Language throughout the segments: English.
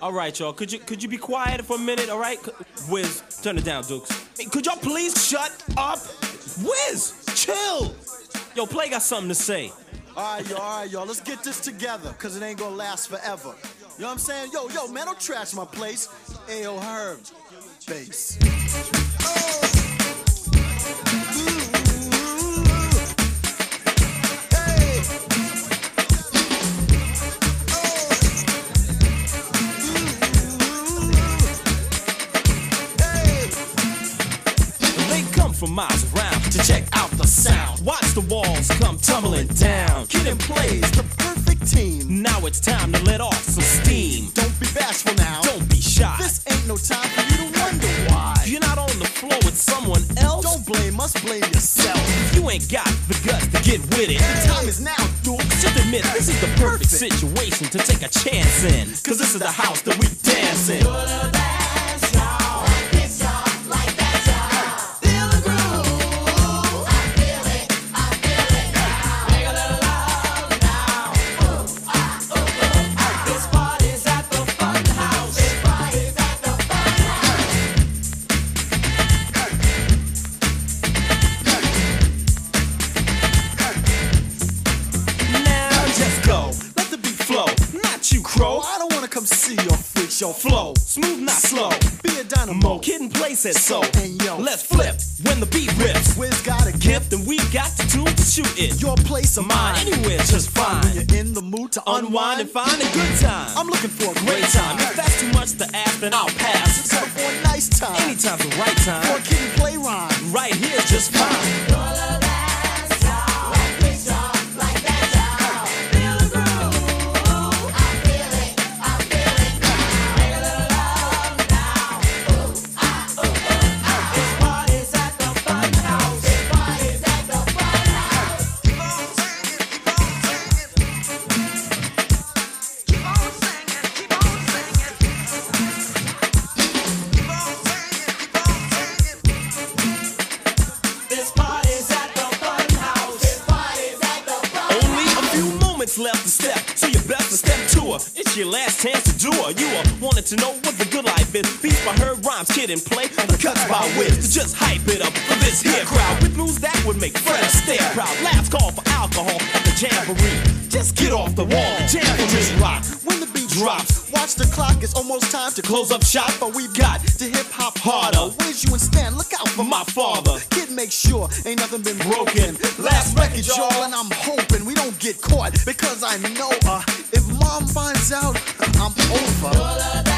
All right, y'all. Could you could you be quiet for a minute? All right, Wiz, turn it down, Dukes. Hey, could y'all please shut up? Wiz, chill. Yo, Play got something to say. All right, y'all, all right, y'all. Let's get this together, cause it ain't gonna last forever. You know what I'm saying? Yo, yo, man, don't trash my place. Ayo, Herb, bass. They from miles around to check out the sound. Watch the walls come tumbling down. Kid and plays The perfect team. Now it's time to let off some steam. Don't be bashful now. Don't be shy. This ain't no time for you to wonder why. You're not on the floor with someone else. Don't blame us, blame yourself. If you ain't got the guts to get with it. The time is now, dude. Just admit this is the perfect situation to take a chance in. Cause this is the house that we dance in. A dynamo. Kid and play said so. And yo. Let's flip when the beat rips. Wiz got a gift. And we got the tools to shoot it. Your place of Mine anywhere just fine. When you're in the mood to Unwind and find a good time. I'm looking for a great time. If that's too much to ask, then I'll pass. Let's for a nice time. Anytime's the right For time. a kid and play rhyme. Right here's just fine. Your last chance to do her. You are wanted to know what the good life is. Beats by her rhymes, kid and play, the cuts by. To just hype it up for this here crowd with moves that would make friends stare proud. Laughs call for alcohol at the jamboree. Just get off the wall, jam for me, rock. When the beat drops, watch the clock. It's almost time to close up shop. But we've got to hip hop harder. Where's you and Stan? Look out for My father. Kid, make sure ain't nothing been broken. Last record, y'all, and I'm hoping we don't get caught because I know uh, mom finds out, I'm over.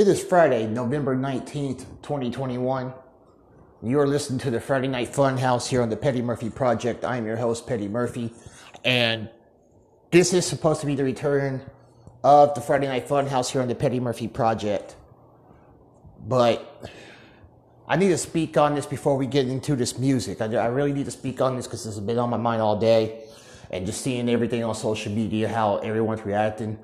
It is Friday, November 19th, 2021. You're listening to the Friday Night Funhouse here on the Petty Murphy Project. I'm your host, Petty Murphy. And this is supposed to be the return of the Friday Night Funhouse here on the Petty Murphy Project. But I need to speak on this before we get into this music. I, I really need to speak on this because this has been on my mind all day. And just seeing everything on social media, how everyone's reacting.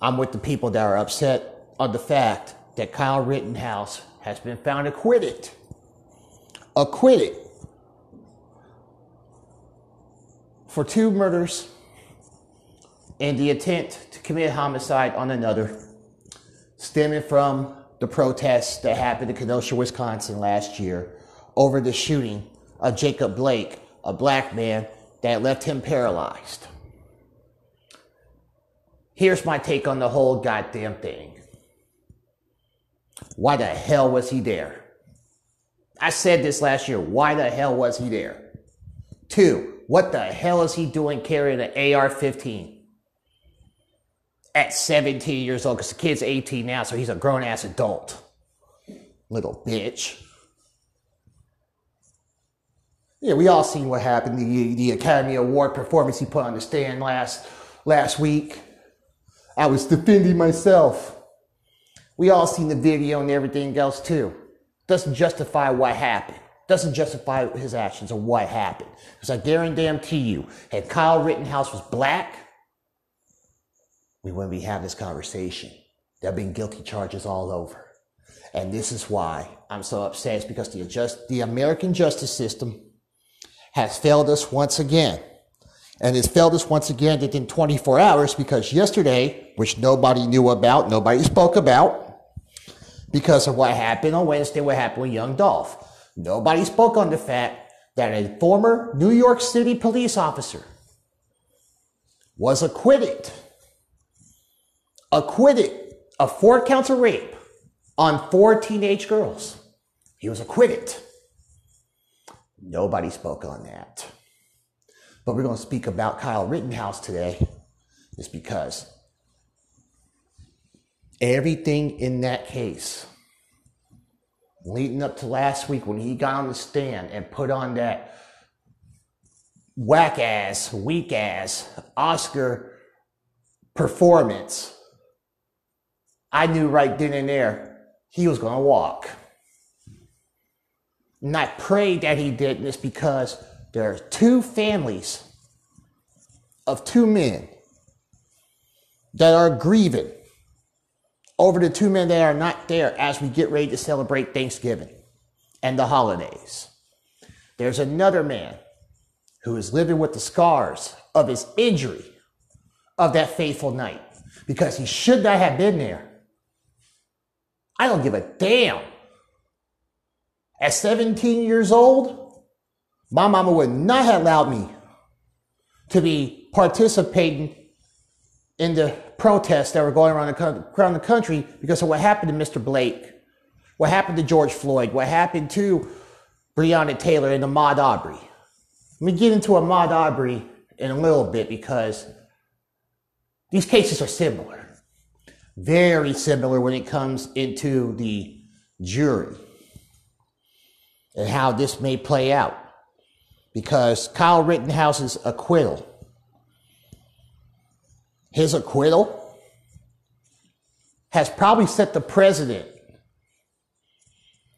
I'm with the people that are upset on the fact that Kyle Rittenhouse has been found acquitted. Acquitted for two murders and the intent to commit homicide on another, stemming from the protests that happened in Kenosha, Wisconsin last year over the shooting of Jacob Blake, a black man that left him paralyzed. Here's my take on the whole goddamn thing. Why the hell was he there? I said this last year. Why the hell was he there? Two, what the hell is he doing carrying an AR 15 at 17 years old? Because the kid's 18 now, so he's a grown ass adult. Little bitch. Yeah, we all seen what happened. The, the Academy Award performance he put on the stand last last week. I was defending myself. We all seen the video and everything else too. Doesn't justify what happened. Doesn't justify his actions or what happened. Because I guarantee you, had Kyle Rittenhouse was black, we wouldn't be having this conversation. There have been guilty charges all over. And this is why I'm so upset. It's because the, adjust, the American justice system has failed us once again. And it's failed us once again within 24 hours because yesterday, which nobody knew about, nobody spoke about, because of what happened on Wednesday, what happened with young Dolph. Nobody spoke on the fact that a former New York City police officer was acquitted, acquitted of four counts of rape on four teenage girls. He was acquitted. Nobody spoke on that. But we're going to speak about Kyle Rittenhouse today, is because everything in that case, leading up to last week when he got on the stand and put on that whack ass, weak ass Oscar performance, I knew right then and there he was going to walk. And I prayed that he did this because there are two families of two men that are grieving over the two men that are not there as we get ready to celebrate Thanksgiving and the holidays. There's another man who is living with the scars of his injury of that fateful night because he should not have been there. I don't give a damn at 17 years old, my mama would not have allowed me to be participating in the protests that were going around the, around the country because of what happened to Mr. Blake, what happened to George Floyd, what happened to Breonna Taylor and Ahmaud Arbery. Let me get into Ahmaud Arbery in a little bit because these cases are similar, very similar when it comes into the jury and how this may play out. Because Kyle Rittenhouse's acquittal, his acquittal, has probably set the precedent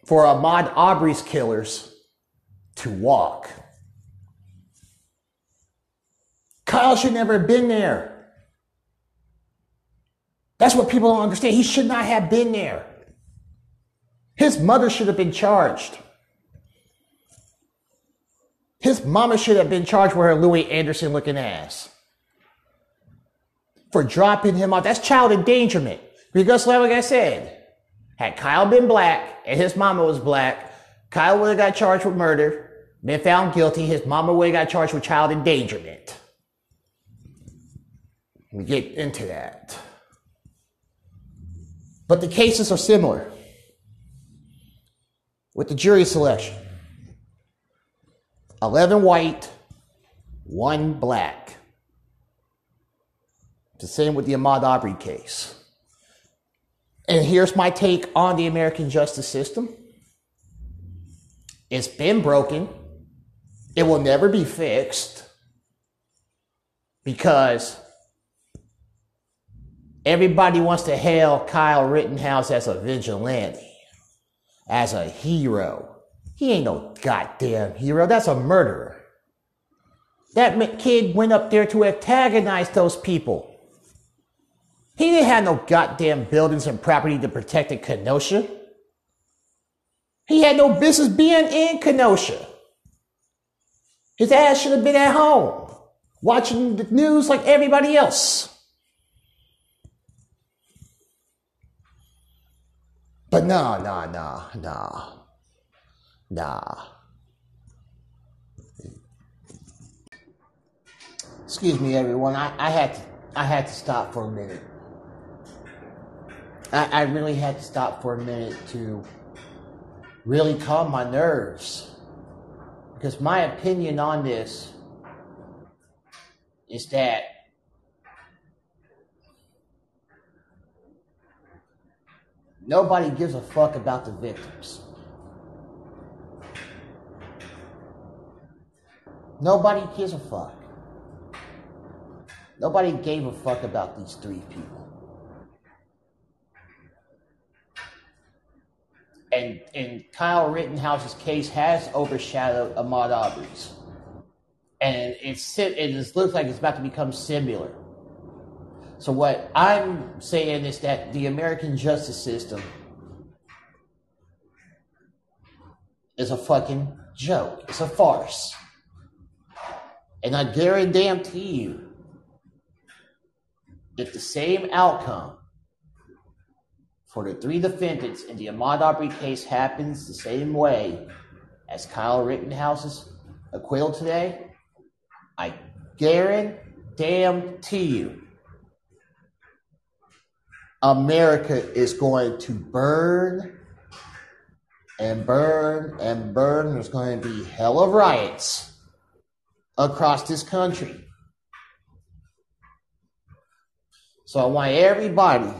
for Ahmaud Arbery's killers to walk. Kyle should never have been there. That's what people don't understand. He should not have been there. His mother should have been charged. His mama should have been charged with her Louie Anderson looking ass for dropping him off. That's child endangerment. Because, like I said, had Kyle been black and his mama was black, Kyle would have got charged with murder, been found guilty. His mama would have got charged with child endangerment. We get into that. But the cases are similar with the jury selection. 11 white, one black. The same with the Ahmaud Arbery case. And here's my take on the American justice system. It's been broken. It will never be fixed because everybody wants to hail Kyle Rittenhouse as a vigilante, as a hero. He ain't no goddamn hero. That's a murderer. That kid went up there to antagonize those people. He didn't have no goddamn buildings and property to protect in Kenosha. He had no business being in Kenosha. His ass should have been at home watching the news like everybody else. But no, no, no, no, nah. Excuse me, everyone. I, I had to I had to stop for a minute. I, I really had to stop for a minute to really calm my nerves. Because my opinion on this is that nobody gives a fuck about the victims. Nobody gives a fuck. Nobody gave a fuck about these three people. And, and Kyle Rittenhouse's case has overshadowed Ahmaud Arbery's. And it's, it looks like it's about to become similar. So what I'm saying is that the American justice system is a fucking joke. It's a farce. And I guarantee you, if the same outcome for the three defendants in the Ahmaud Arbery case happens the same way as Kyle Rittenhouse's acquittal today, I guarantee you America is going to burn and burn and burn. There's going to be hell of riots across this country. So I want everybody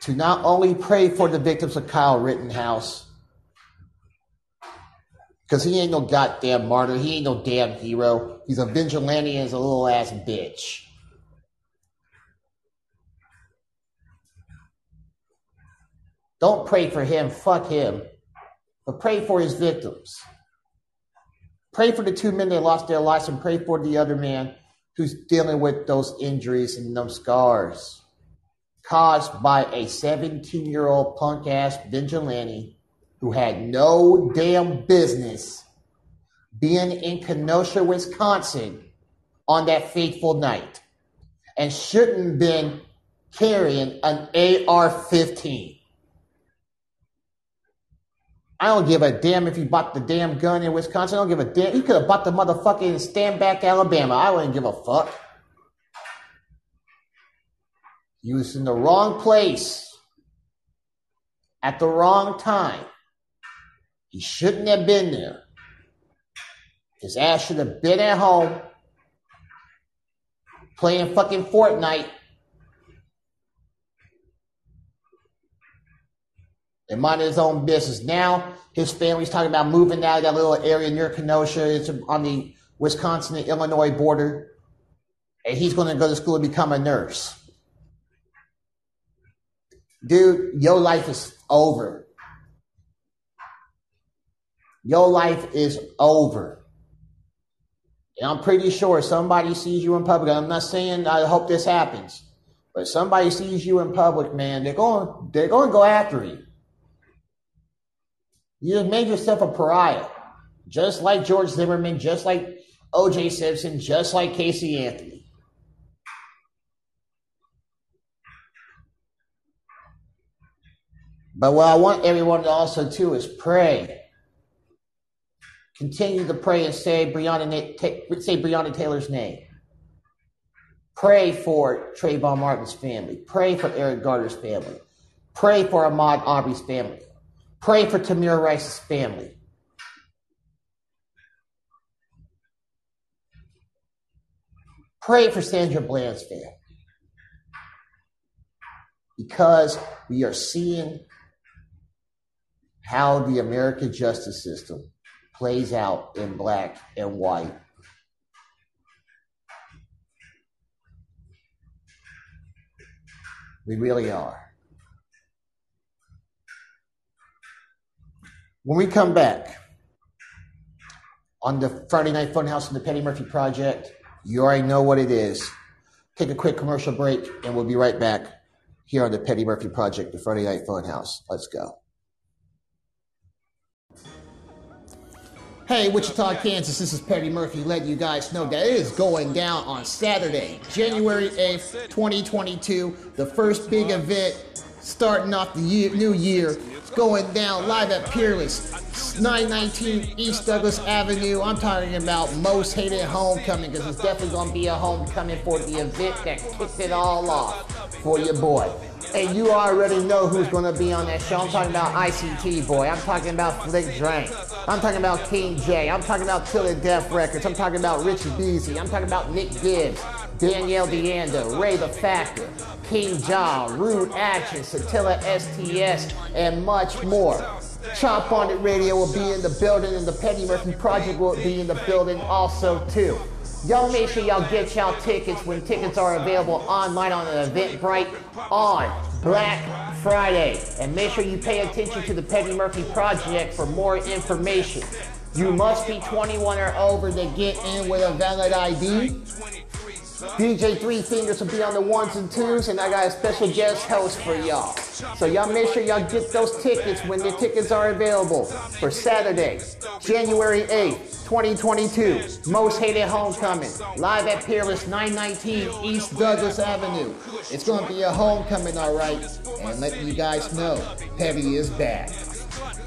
to not only pray for the victims of Kyle Rittenhouse, because he ain't no goddamn martyr, he ain't no damn hero. He's a vigilante and he's a little ass bitch. Don't pray for him, fuck him, but pray for his victims. Pray for the two men that lost their lives and pray for the other man who's dealing with those injuries and those scars caused by a 17 year old punk ass vigilante who had no damn business being in Kenosha, Wisconsin on that fateful night and shouldn't been carrying an AR 15. I don't give a damn if he bought the damn gun in Wisconsin. I don't give a damn. He could have bought the motherfucker in Standback, Alabama. I wouldn't give a fuck. He was in the wrong place at the wrong time. He shouldn't have been there. His ass should have been at home playing fucking Fortnite and minding his own business. Now his family's talking about moving out of that little area near Kenosha. It's on the Wisconsin and Illinois border. And he's going to go to school and become a nurse. Dude, your life is over. Your life is over. And I'm pretty sure somebody sees you in public. I'm not saying I hope this happens, but somebody sees you in public, man, they're going they're going to go after you. You have made yourself a pariah, just like George Zimmerman, just like O.J. Simpson, just like Casey Anthony. But what I want everyone to also do is pray. Continue to pray and say Breonna, say Taylor's name. Pray for Trayvon Martin's family. Pray for Eric Garner's family. Pray for Ahmaud Arbery's family. Pray for Tamir Rice's family. Pray for Sandra Bland's family. Because we are seeing how the American justice system plays out in black and white. We really are. When we come back on the Friday Night Funhouse and the Petty Murphy Project, you already know what it is. take a quick commercial break, and we'll be right back here on the Petty Murphy Project, the Friday Night Funhouse. Let's go. Hey, Wichita, Kansas, this is Petty Murphy letting you guys know that it is going down on Saturday, January 8th, 2022, the first big event starting off the year, new year. It's going down live at Peerless, 919 East Douglas Avenue. I'm talking about Most Hated Homecoming because it's definitely going to be a homecoming for the event that kicked it all off for your boy. And you already know who's going to be on that show. I'm talking about ICT Boy. I'm talking about Flick Drain. I'm talking about King J. I'm talking about Till Death Records. I'm talking about Richie Beasy. I'm talking about Nick Gibbs, Danielle Deando, Ray the Factor, King John, Rude Action, Satilla STS, and much more. Chop on It Radio will be in the building, and the Petty Murphy Project will be in the building also too. Y'all make sure y'all get y'all tickets when tickets are available online on Eventbrite on Black Friday. And make sure you pay attention to the Petty Murphy Project for more information. You must be 21 or over to get in with a valid ID. DJ Three Fingers will be on the ones and twos, and I got a special guest host for y'all. So y'all make sure y'all get those tickets when the tickets are available for Saturday, January 8th, 2022. Most Hated Homecoming, live at Peerless 919 East Douglas Avenue. It's gonna be a homecoming, all right. And let you guys know, Petty is back.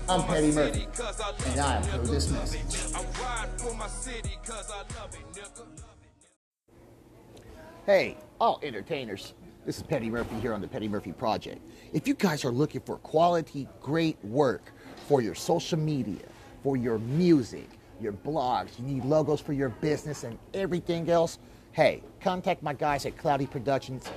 I'm Petty Murphy, and I approve this message. Hey, all entertainers. This is Petty Murphy here on the Petty Murphy Project. If you guys are looking for quality, great work for your social media, for your music, your blogs, you need logos for your business and everything else, hey, contact my guys at Cloudy Productions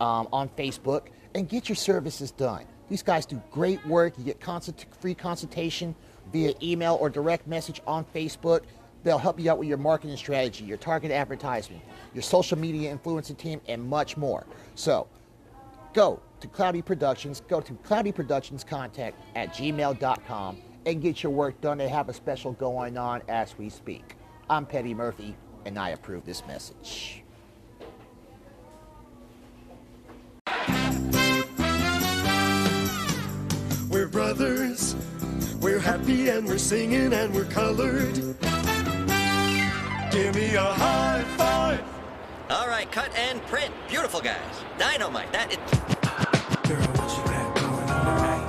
um, on Facebook and get your services done. These guys do great work. You get consult- free consultation via email or direct message on Facebook. They'll help you out with your marketing strategy, your target advertisement, your social media influencer team, and much more. So go to Cloudy Productions, go to Cloudy Productions contact at gmail.com and get your work done. They have a special going on as we speak. I'm Petty Murphy, and I approve this message. We're brothers. We're happy and we're singing and we're colored. Give me a high five. All right, cut and print. Beautiful guys. Dynamite. That is. Girl, what you got going on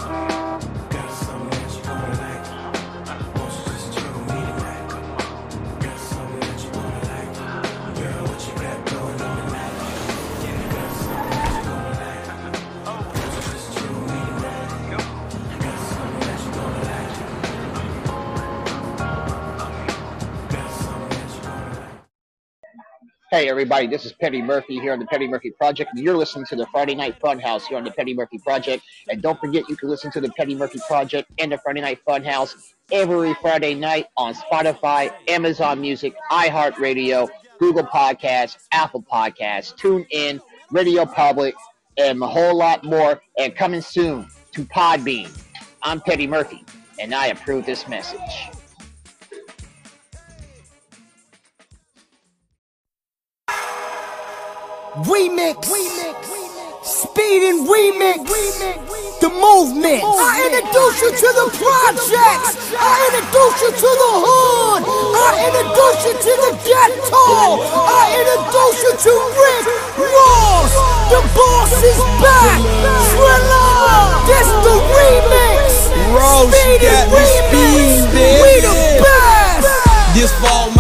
Hey everybody, this is Petty Murphy here on the Petty Murphy Project, and you're listening to the Friday Night Funhouse here on the Petty Murphy Project. And don't forget, you can listen to the Petty Murphy Project and the Friday Night Funhouse every Friday night on Spotify, Amazon Music, iHeartRadio, Google Podcasts, Apple Podcasts, TuneIn, Radio Public, and a whole lot more. And coming soon to Podbean. I'm Petty Murphy, and I approve this message. Remix. Remix. Speed and remix. remix. The movement. I introduce you to the projects. I introduce you to the hood. I introduce you to the ghetto. I introduce you to Rick Ross. The boss is back. Thriller. This the remix. Speed and remix. We the best. This for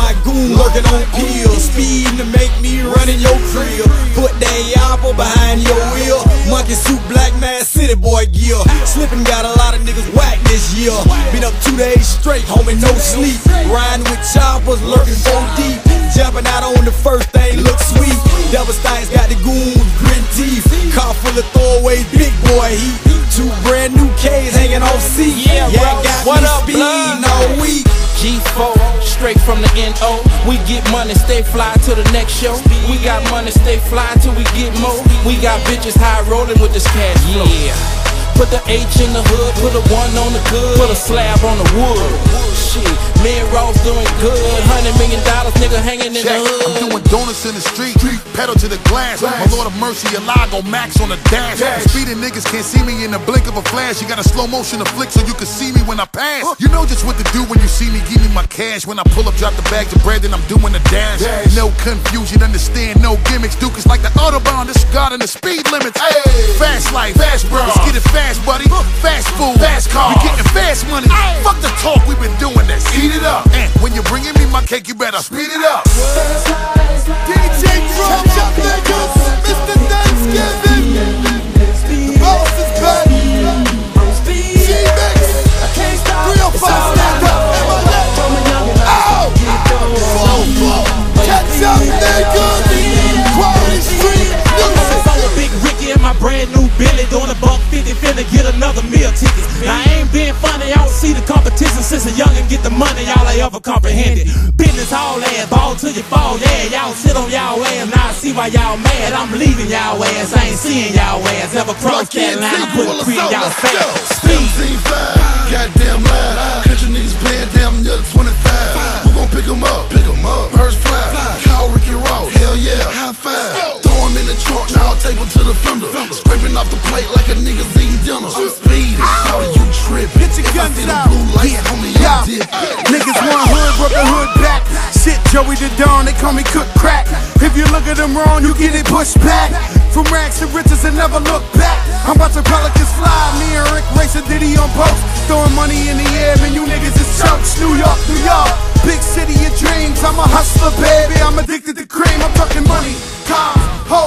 all my goons working on pills, speeding to make me run in your crib. Put that apple behind your wheel. Monkey suit, black man, city boy gear. Slipping got a lot of niggas whack this year. Been up two days straight, homie, no sleep. Riding with choppers, lurking so deep. Jumping out on the first thing, look sweet. Double Stein's got the goons, grin teeth. Car full of throwaways, big boy heat. Two brand new K's hanging off seat. Yeah, bro. got What me up, speeding blood? all week. G4, straight from the NO. We get money, stay fly to the next show. We got money, stay fly till we get more. We got bitches high rolling with this cash flow. Yeah. Put the H in the hood, put a one on the good, put a slab on the wood. Shit, me and Ross doing good. Hundred million dollars, nigga, hanging in the Check. I'm doing donuts in the street, pedal to the glass. My Lord of mercy, Alago Max on the dash. Speeding niggas can't see me in the blink of a flash. You got a slow motion to flick so you can see me when I pass. You know just what to do when you see me. Give me my cash. When I pull up, drop the bags of bread, then I'm doing the dash. No confusion, understand, no gimmicks. Duke is like the Autobahn, discarding the speed limits. Fast life, fast bro. Let's get it fast, buddy. Fast food, fast car. We getting fast money. Fuck the talk, we've been doing this. Eat it up. And when you're bringing me my cake, you better speed it up. DJ Drums up niggas, Mr. Thanksgiving. The boss is back. G-Mix. 305 stand up. Eminem. Ow. Four, four. Catch up niggas. Quality street music. I'm a big Ricky and my brand new Billy doing a buck 50 finna get another meal ticket. Now I ain't being funny, I don't see the competition since a youngin' get the money, y'all ain't ever comprehended. Business all ass, ball till you fall, yeah, y'all sit on y'all ass, now I see why y'all mad. I'm leaving y'all ass, I ain't seeing y'all ass. Never cross that line, I'm putting three y'all face. Speed. Goddamn loud. Country niggas playing damn near 25. Who gon' pick 'em up? Pick 'em up. First fly. Call Ricky Ross. Hell yeah. High five. 'Em in the trunk. Now 'em to the fender. Scraping off the plate like a nigga's eating dinner. I'm speeding. How you tripping? Get your If I guns the out. blue light, homie, Yeah. I'm dip. Niggas want hood, brought the hood back. Shit, Joey the Dawn, they call me cook crack. If you look at them wrong, you get it pushed back. From rags to riches and never look back. I'm about to pelicans fly. Me and Rick racing Diddy on post. Throwing money in the air, man, you niggas is chumps. New York, New York. Big city of dreams. I'm a hustler, baby. I'm addicted to cream. I'm talking money, cars, hoes,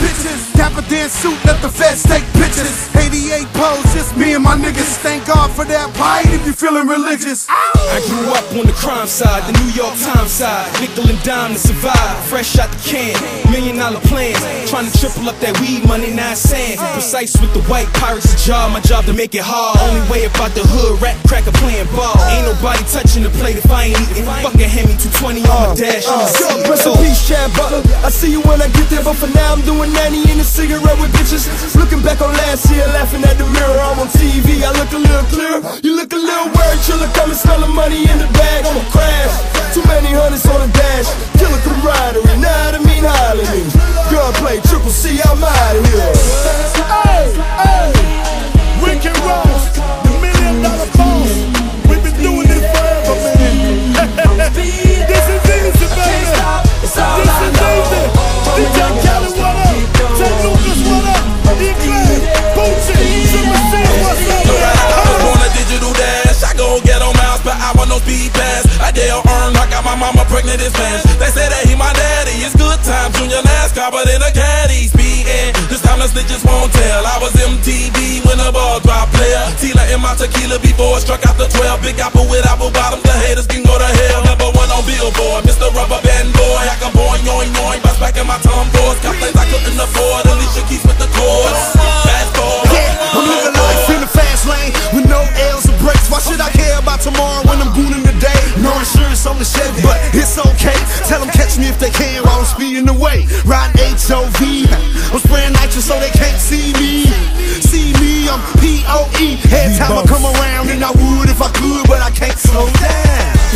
bitches. Dapper dance suit, let the feds take pictures. 88 pose, just me and my niggas. Thank God for that white if you feeling religious. I grew up on the crime side, the New York Times side. Nickel and dime to survive, fresh out the can. Million dollar plans, trying to triple up that weed money, nine cents. Precise with the white pirates, a job, my job to make it hard. Only way about the hood, rat cracker playing ball. Ain't nobody touching the plate if I ain't eating. Fucking hand me 220 on my dash. Uh, yo, seat. rest in peace, Chad Butler. I see you when I get there, but for now I'm doing 90 in a cigarette with bitches. Looking back on last year, laughing at the mirror. I'm on TV, I look a little clearer. You look a little worried, chiller, come and money in the bag. I'ma crash. Too many hundreds on the dash. Killer camaraderie, nah, I mean holler me. Gunplay, triple C, I'm out of here. Hey, hey, Rick and Ross, on miles no speed pass. I dare earn, I got my mama pregnant this fast. They say that he my daddy. It's good time, junior NASCAR, but in a caddy speeding. This time the snitches won't tell. I was MTV when the ball drop player. Tila in my tequila before it struck out the 12. Big apple with apple bottoms, the haters can go to hell. Number one on Billboard, Mr. Rubber Band Boy. I can boing, yoing, yoing, bust back in my Tom Ford. Got things I couldn't afford. Alicia Keys with the chords. Fast forward. Yeah, I'm living life in the fast lane with no L's or breaks. Why should I care about tomorrow The Chevy, but it's okay. Tell them catch me if they can while I'm speeding away. Riding HOV. I'm spraying nitrous so they can't see me. See me, I'm P-O-E. Every time I come around, and I would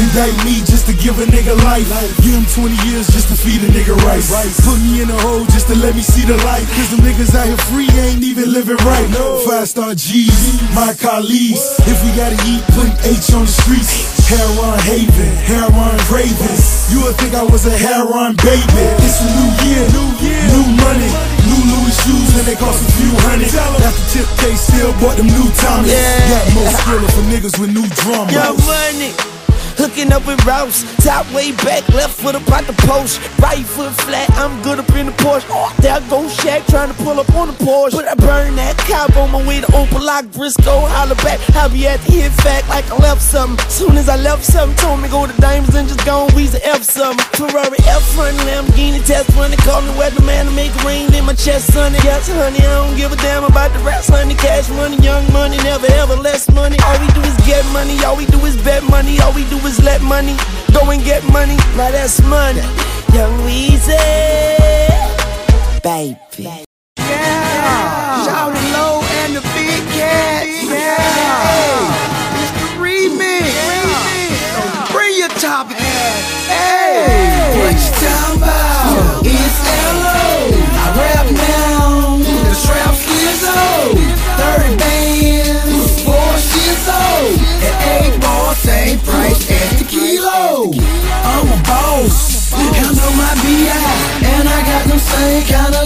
Indict me just to give a nigga life. Give him 20 years just to feed a nigga rice. Put me in a hole just to let me see the light. Cause them niggas out here free ain't even living right. Five star G's, my colleagues. If we gotta eat, put H on the streets. Heron Haven, Heron Ravens. You would think I was a Heron baby. It's a new year, new year, new money. New Louis shoes and they cost a few hundred. After Tip K still bought them new Thomas. Yeah. Got more skrilla for niggas with new drama. Young money. Hooking up with Rouse, top way back, left foot up the post, right foot flat, I'm good up in the Porsche. There I go Shaq trying to pull up on the Porsche, but I burn that cop on my way to Opa-locka, Briscoe, holla back. I'll be at the hit fact like I left something. Soon as I left something, told me go to Diamonds and just go and Weezy F something. Ferrari F front, Lamborghini test running, call the weatherman to make rain in my chest, sonny. Yes, honey, I don't give a damn about the rats, honey. Cash money, young money, never ever less money. All we do is get money, all we do is bet money, all we do is let money go and get money. Now that's money. Young Weezy, baby.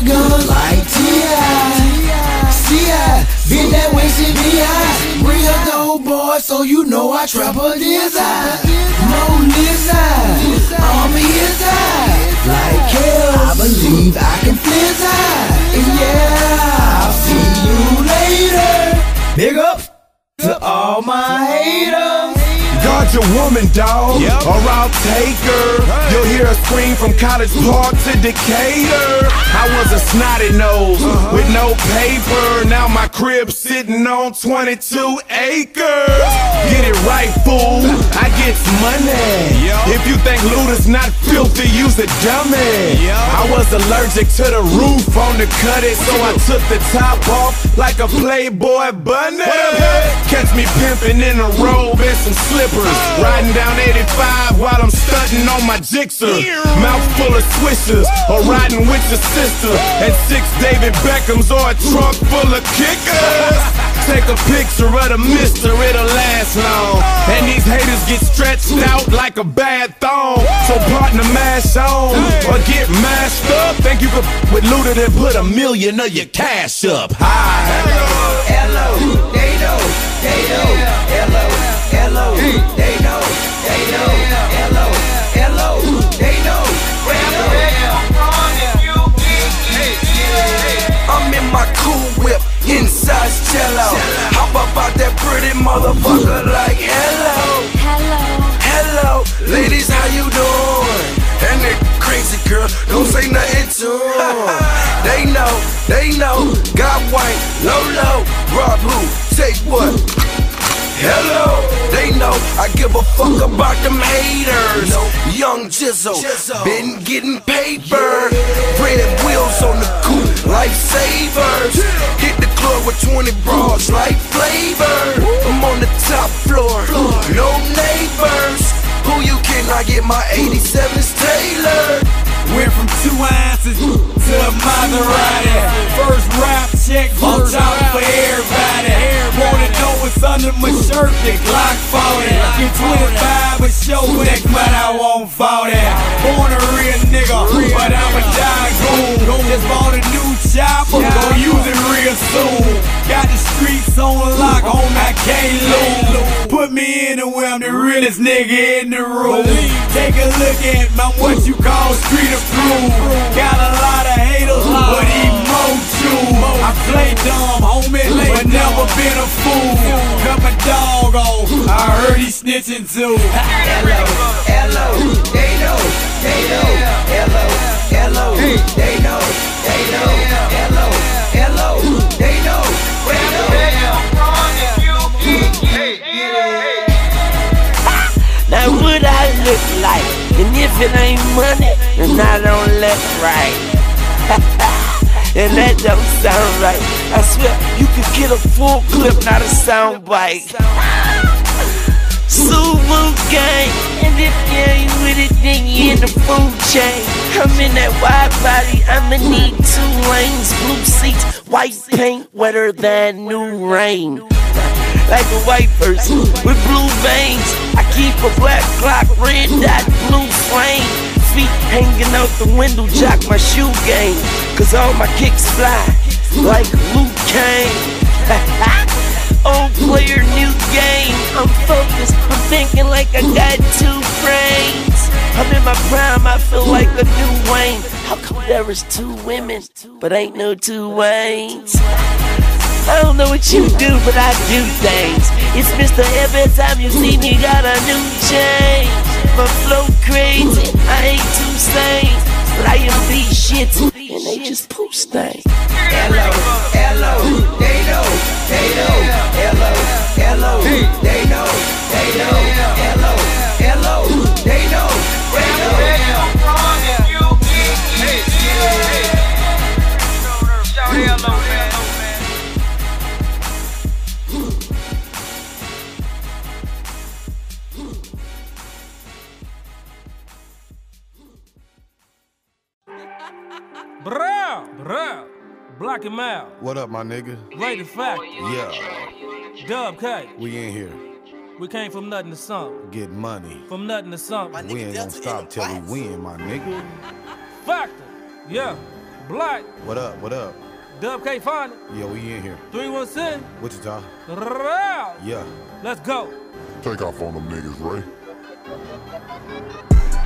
Guns like T.I. C.I. Been that way since B.I. Real dope boy, so you know I trap a design. No lizard, I'm his eye. Like hell, I believe I can fliz eye. And yeah, I'll see you later. Big up to all my haters. Your woman, dog, or I'll take her. You'll hear a scream from College Park to Decatur. I was a snotty nose with no paper. Now my crib's sitting on 22 acres. Get it right, fool. I get money. If you think loot is not filthy, use a dummy. I was allergic to the roof on the cut it, so I took the top off like a Playboy bunny. Catch me pimping in a robe and some slippers. Riding down 85 while I'm stunting on my Gixxer. Mouth full of swishers, or riding with your sister. And six David Beckhams or a trunk full of kickers. Take a picture of the mister, it'll last long. And these haters get stretched out like a bad thong. So partner mash on, or get mashed up. Think you could with looter than put a million of your cash up. Hi. Hello, hello, hello, motherfucker like hello. Hello. Hello. Ladies, how you doing? And that crazy girl, don't say nothing to 'em. They know, they know. Got white, low low. Rob who? Take what? Hello, they know I give a fuck about them haters. Young Jizzle, been getting paper. Red wheels on the coupe, lifesavers. Hit the club with 20 bras like flavor. I'm on the top floor, no neighbors. Who you kidding? I get my 87s tailored. Went from two ounces to a Maserati. First rap check, on top for everybody. Wanna know what's under my shirt? The Glock 40. Get 25 a show next month, I won't 40. Born a real nigga, but I'm a tycoon. Just bought a new chopper, gon' use it real soon. Got the streets on lock, on I can't lose. Put me in the way I'm the realest nigga in the room. Take a look at my what you call street approved. Got a lot of haters, but he more true. I play dumb, homie, but never been a fool. Cut my dog off, I heard he snitching too. Hello, hello, they know, they know, hello, hello, they know, they know, hello, hello, they know, Now what I look like? And if it ain't money, then I don't look right. and that don't sound right. I swear you could get a full clip, not a sound bite. Suwu gang, and if you ain't with it, then you in the food chain. I'm in that wide body, I'ma need two lanes, blue seats, white paint, wetter than new rain like a white person with blue veins. I keep a black clock, red dot, blue flame. Feet hanging out the window, jock my shoe game. Cause all my kicks fly like Liu Kang. Old player, new game. I'm focused, I'm thinking like I got two brains. I'm in my prime, I feel like a new Wayne. How come there is two women, but ain't no two Waynes? I don't know what you do, but I do things. It's Mr. Every time you see me, got a new change. My flow crazy, I ain't too sane. But I am these shits, and they just poop things. Hello, hello, they know, they know, hello, hello, they know, they know, hello, hello, they know, they know. Bro, bro. Black and Mal. What up, my nigga? Rated Factor. Yeah, Dub K. we in here. We came from nothing to something. Get money. From nothing to something. We ain't gonna stop till we win, my nigga. Factor. Yeah. Black. What up? What up? Dub K find it. Yeah, we in here. 316. Wichita. Row. Yeah. Let's go. Take off on them niggas, Ray.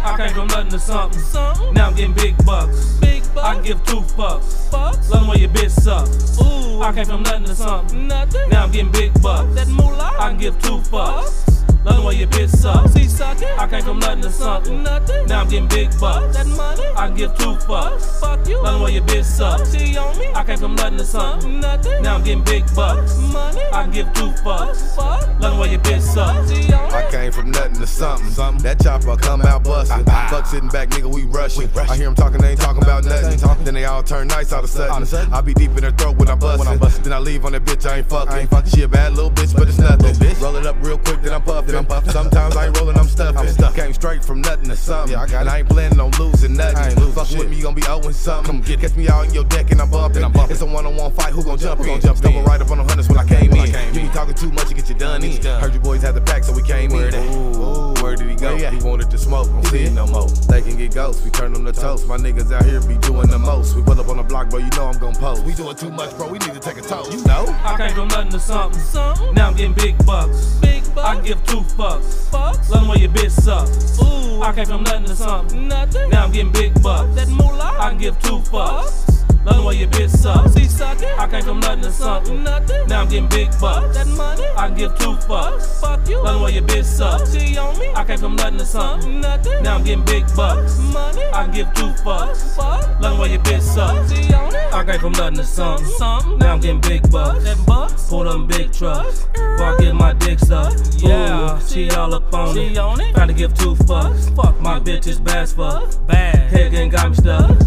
I came from nothing to something. Now I'm getting big bucks. Big bucks. I give two fucks. Fucks. Love where your bitch sucks. Ooh. I came from nothing to something. Nothing. Now I'm getting big bucks. That moolah. I can give two fucks. Love 'em where your bitch sucks. See sucking. I came from nothing to something. Nothing. Now I'm getting big bucks. That money. I can give two fucks. Fuck you. Love 'em where your bitch sucks. See on me. I came from nothing to something. Nothing. Now I'm getting big bucks. Money. I can give two fucks. Fuck. Love 'em where your bitch sucks. See on me. I came from nothing to something. That chopper come out bustin'. Fuck sitting back, nigga, we rushin'. I hear them talking, they ain't talking about nothing. Then they all turn nice all of a sudden. I be deep in their throat when I'm bustin'. Then I leave on that bitch, I ain't fucking. She a bad little bitch, but it's nothing. Roll it up real quick, then I'm puffin'. Sometimes I ain't rollin', I'm stuffin'. Came straight from nothing to something. i And I ain't planning on losing nothing. Fuck with me, you gon' be owing something. get Catch me out in your deck and I'm bumpin'. It's a one-on-one fight, who gon' jump in? Stumble right up on the hundreds when I came in. You be talking too much, you get you done in. Heard you boys had the pack, so we came in. Ooh, where did he go? He wanted to smoke, don't see it no more. They can get ghosts, we turn them to toast. My niggas out here be doing the most. We pull up on the block, bro, you know I'm gon' post. We doing too much, bro, we need to take a toast. You know? I came from nothing to something. Now I'm getting big bucks. Big bucks. I give two fucks. Fucks. Love where your bitch sucks. Ooh. I came from nothing to something. Nothing. Now I'm getting big bucks. That moolah. I can give two fucks. Love where your bitch sucks. Oh, see sucking. I came from nothing to something. Nothing. Now I'm getting big bucks. That money. I can give two fucks. Fuck you. Love where your bitch sucks. Oh, see on me. I came from nothing to something. Nothing. Now I'm getting big bucks. Money. I can give two fucks. Fuck. Love where your bitch sucks. Oh, see on it. I came from nothing to something. Something. Now I'm getting big bucks. That bucks. Pull them big trucks. Before I get my dick sucked. Yeah. Ooh, she all up on she it. on it. Trying to give two fucks. Fuck my bitch is bad as fuck. Bad. Head getting got me stuck.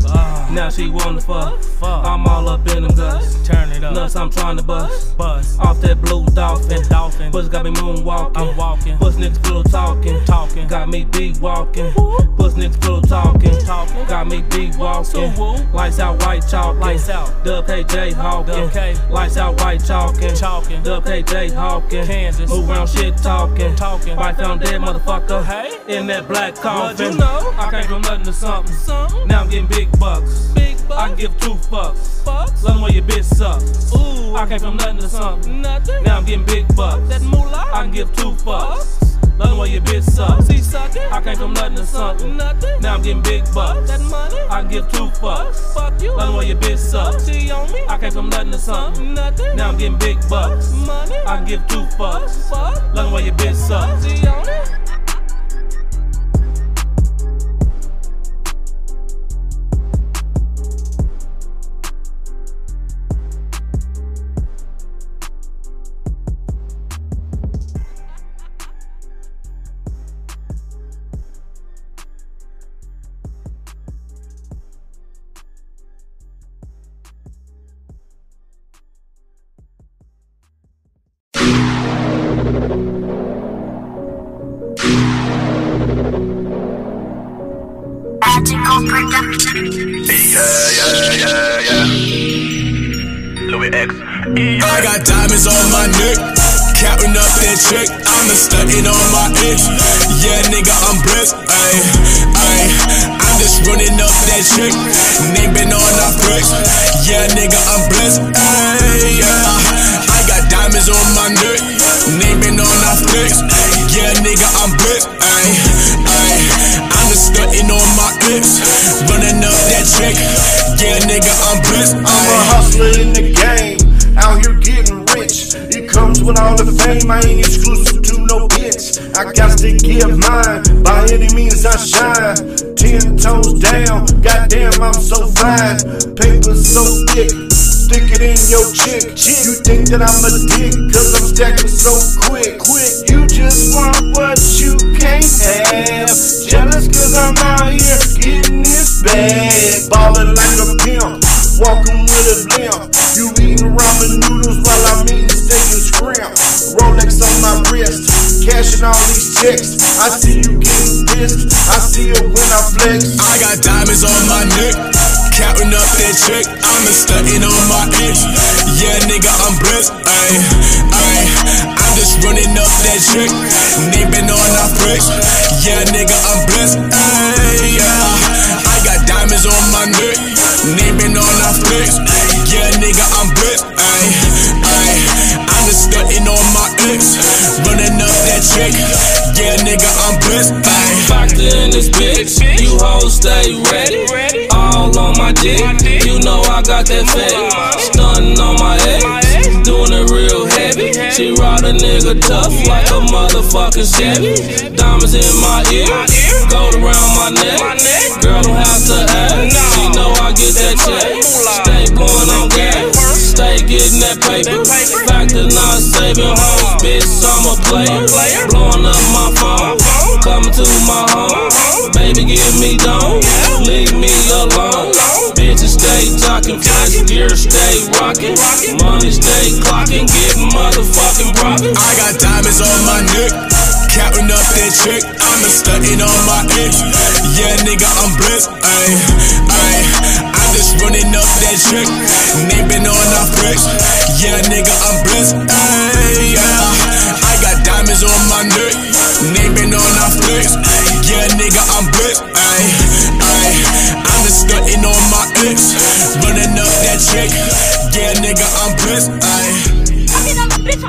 Now she wanna fuck. Fuck. I'm all up in them guts. Turn it up. Nuts I'm trying to bust. Bust. Off that blue dolphin. Dolphin. Puss got me moonwalking. I'm walking. Puss niggas full talking. Talking. Got me deep walking. Puss niggas full talking. Talking. Got me deep walking. Lights out white chalk. Lights out. Dub KJ Hawking. Lights out white chalking. Chalking. Dub KJ Hawking. Kansas. Move around shit talking. Talking. Right found dead motherfucker. Hey. In that black coffin. you know? I came from nothing to something. Something. Now I'm getting big bucks. Big bucks. I give two fucks. Fucks. Love 'em where your bitch sucks. Ooh. I came from nothing to something. Nothing. Now I'm getting big bucks. That moolah. I can give two fucks. Love 'em where your bitch sucks. See sucking. I came from nothing to something. Nothing. Now I'm getting big bucks. That money. I can give two fucks. Fuck you. Love 'em where your bitch sucks. See on me. I came from nothing to something. Nothing. Now I'm getting big bucks. Money. I can give two fucks. Fuck. Love 'em where your bitch sucks. See on it. I got diamonds on my neck, counting up that check. I'm stunting on my ex. Yeah, nigga, I'm blessed. Ay, ay, I'm just running up that check. Been on our flex. Yeah, nigga, I'm blessed. Ay, yeah. I got diamonds on my neck, been on our flex. I'm. A hustler in the game, out here getting rich. It comes with all the fame, I ain't exclusive to no bitch. I got to get mine, by any means I shine. Ten toes down, goddamn, I'm so fine. Paper so thick, stick it in your chick. You think that I'm a dick, cause I'm stacking so quick. Quick, you just want what you can't have. Jealous cause I'm out here getting this bag. Ballin' like a pimp, walking with a limp. You eating ramen noodles while I'm eating steak and scrimp. Rolex on my wrist, cashing all these checks. I see you getting pissed, I see it when I flex. I got diamonds on my neck, Counting up that check, I'm stunting on my ex. Yeah, nigga, I'm blessed. Ayy, ayy, I'm just running up that check. Name on our flex. Yeah, nigga, I'm blessed. Ayy, flex. Yeah, nigga, I'm blessed. Ayy, ayy, I'm just stunting on my ex. Running up that check. Yeah, nigga, I'm blessed. Ayy. Factor in this bitch, you hoes stay ready. All on my dick, you know I got that fat. Stunning on my ex, doing it real heavy. She ride a nigga tough like a motherfucking Chevy. Diamonds in my ear, gold around my neck. Girl don't have to ask, she know I get that check. That paper. Factor not saving hoes, bitch, I'm a player. Blowing up my phone, coming to my home. Baby, give me dome, leave me alone. Bitches stay talking, flash gear stay rocking. Money stay clocking, getting motherfucking profit. I got diamonds on my neck. Counting up that check, I'm a stunting on my ex. Yeah, nigga, I'm blessed. Ayy, ayy, just running up that check. Name been on our flex. Yeah, nigga, I'm blessed. Yeah. I got diamonds on my neck. Name been on our flex. Yeah, nigga, I'm blessed. Ayy, ayy, I'm just stunting on my ex. Running up that check. Yeah, nigga, I'm blessed. Ayy.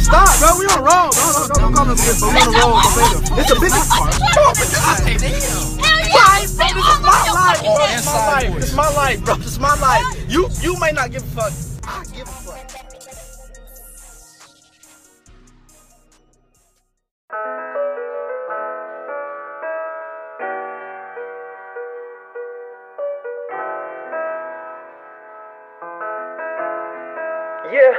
Stop, bro. We on roll. No, no, no, don't call us bitch, bro. We on roll, my. It's a business part. Come on, bitch. Why, bro? This is my life, bro. This is my life. This is my life, bro. This is my life. You, you may not give a fuck. I give a fuck. Yeah,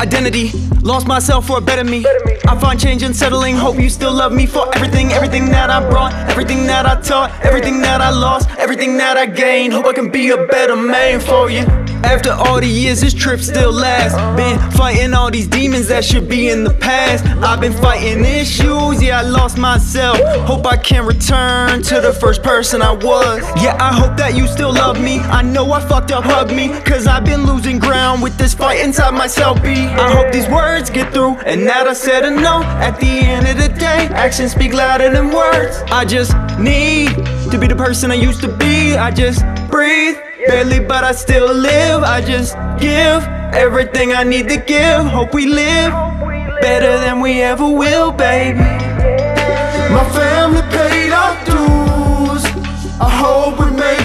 identity. Lost myself for a better me. I find change and settling. Hope you still love me for everything, everything that I brought, everything that I taught, everything that I lost, everything that I gained. Hope I can be a better man for you. After all the years, this trip still lasts. Been fighting all these demons that should be in the past. I've been fighting issues, yeah, I lost myself. Hope I can return to the first person I was. Yeah, I hope that you still love me. I know I fucked up, hug me. Cause I've been losing ground with this fight inside myself. Be I hope these words get through, and that I said enough. At the end of the day, actions speak louder than words. I just need to be the person I used to be. I just breathe, barely, but I still live. I just give everything I need to give. Hope we live better than we ever will, baby. My family paid our dues. I hope we make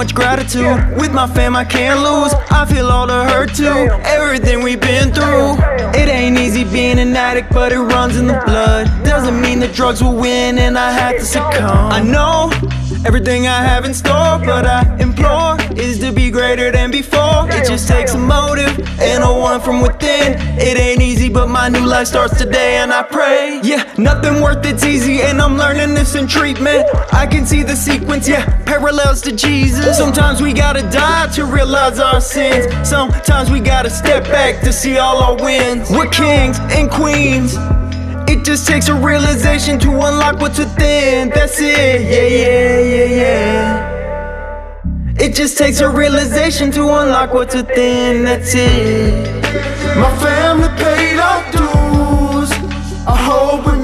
much gratitude. With my fam, I can't lose. I feel all the hurt too. Everything we've been through. It ain't easy being an addict, but it runs in the blood. Doesn't mean the drugs will win and I have to succumb. I know everything I have in store, but I implore is to be greater than before. It just takes a motive and a one from within. It ain't easy, but my new life starts today, and I pray. Yeah, nothing worth it's easy, and I'm learning this in treatment. I can see the sequence, yeah, parallels to Jesus. Sometimes we gotta die to realize our sins. Sometimes we gotta step back to see all our wins. We're kings and queens. It just takes a realization to unlock what's within. That's it, yeah, yeah, yeah, yeah. It just takes a realization to unlock what's within. That's it. My family paid our dues. I hope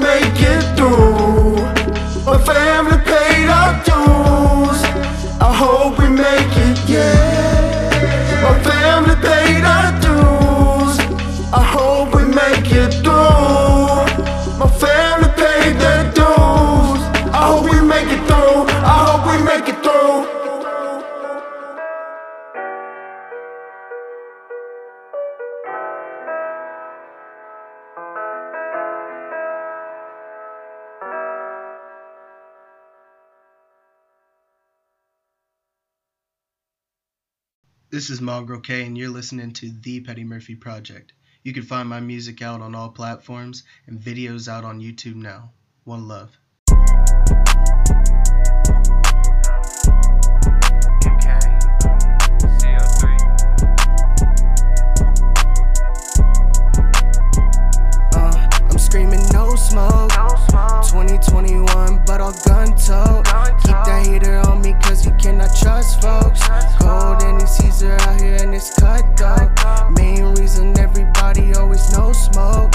This is Mongrel K, and you're listening to The Petty Murphy Project. You can find my music out on all platforms and videos out on YouTube now. One love. Uh, I'm screaming no smoke. 2021, but all gun tote. Keep that heater on me, cause you cannot trust folks. Cold any Caesar out here and it's cutthroat. Main reason everybody always no smoke.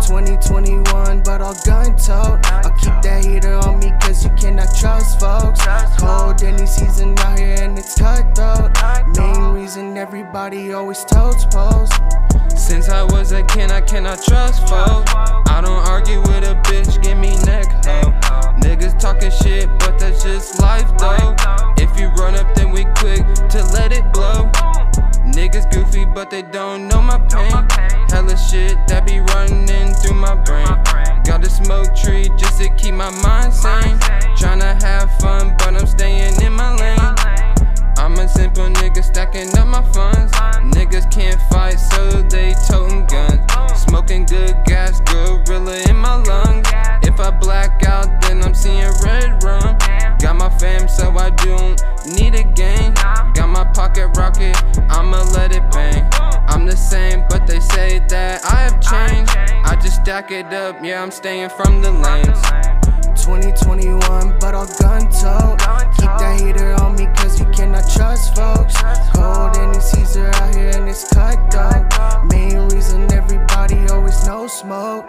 2021, but all gun tote. I'll keep that heater on me, cause you cannot trust folks. Cold any season out here and it's cutthroat. Main reason everybody always totes post. Since I was a kid, I cannot trust folks. I don't argue with a bitch, give me neck hoe. Niggas talking shit, but that's just life though. If you run up, then we quick to let it blow. Niggas goofy, but they don't know my pain. Hella shit that be running through my brain. Got a smoke tree just to keep my mind sane. Tryna have fun, but I'm staying in my lane. I'm a simple nigga stacking up my funds. Niggas can't fight, so they toting guns. Smoking good gas, gorilla in my lungs. If I black out, then I'm seeing red rum. Got my fam, so I don't need a game. Got my pocket rocket, I'ma let it bang. I'm the same, but they say that I have changed. I just stack it up, yeah, I'm staying from the lanes. 2021, but I'll gun tote. Keep that heater on me, cause you cannot trust folks. Cold any Caesar out here and it's cut cutthroat. Main reason everybody always no smoke.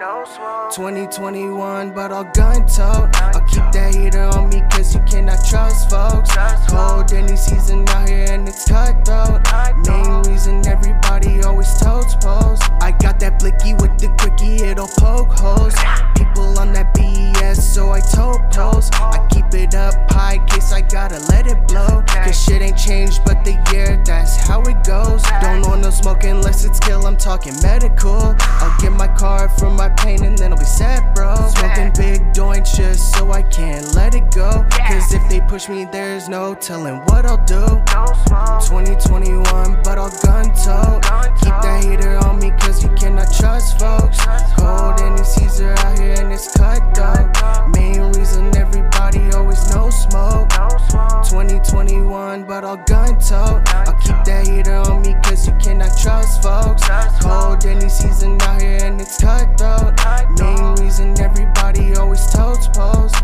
2021, but I'll gun tote. I'll keep that heater on me, cause you cannot trust folks. Cold any season out here and it's cutthroat. Main reason everybody always totes pose. I got that blicky with the quickie, it'll poke holes. People on that BS, so I told post. I keep it up high, case I gotta let it blow. Cause shit ain't changed, but the year, that's how it goes. Don't want no smoke unless it's kill, I'm talking medical. I'll get my card for my pain and then I'll be set, bro. Smoking big joints just so I can't let it go. Cause if they push me, there's no telling what I'll do. 2021, but I'll gun tote. Keep that heater on me, cause you cannot trust folks. Cold any Caesar out here and it's cut cutthroat. Main reason everybody always no smoke. 2021, but I'll gun tote. I'll keep that heater on me, cause you cannot trust folks. Cold any season out here and it's cutthroat. Main reason everybody always totes post.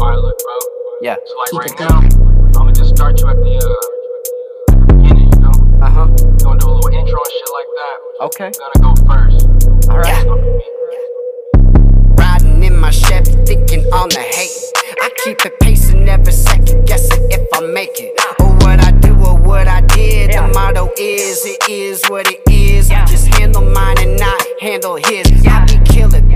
Alright, look, bro. Yeah. So, like, right now, I'm gonna just start you at the, uh, at the beginning, you know? Uh huh. Gonna do a little intro and shit like that. Okay. Gonna go first. Alright. Riding in my Chevy, thinking on the hate. I keep it pacing, never second guessing if I make it. Or what I do or what I did. The motto is, it is what it is. I just handle mine and not handle his. I be killing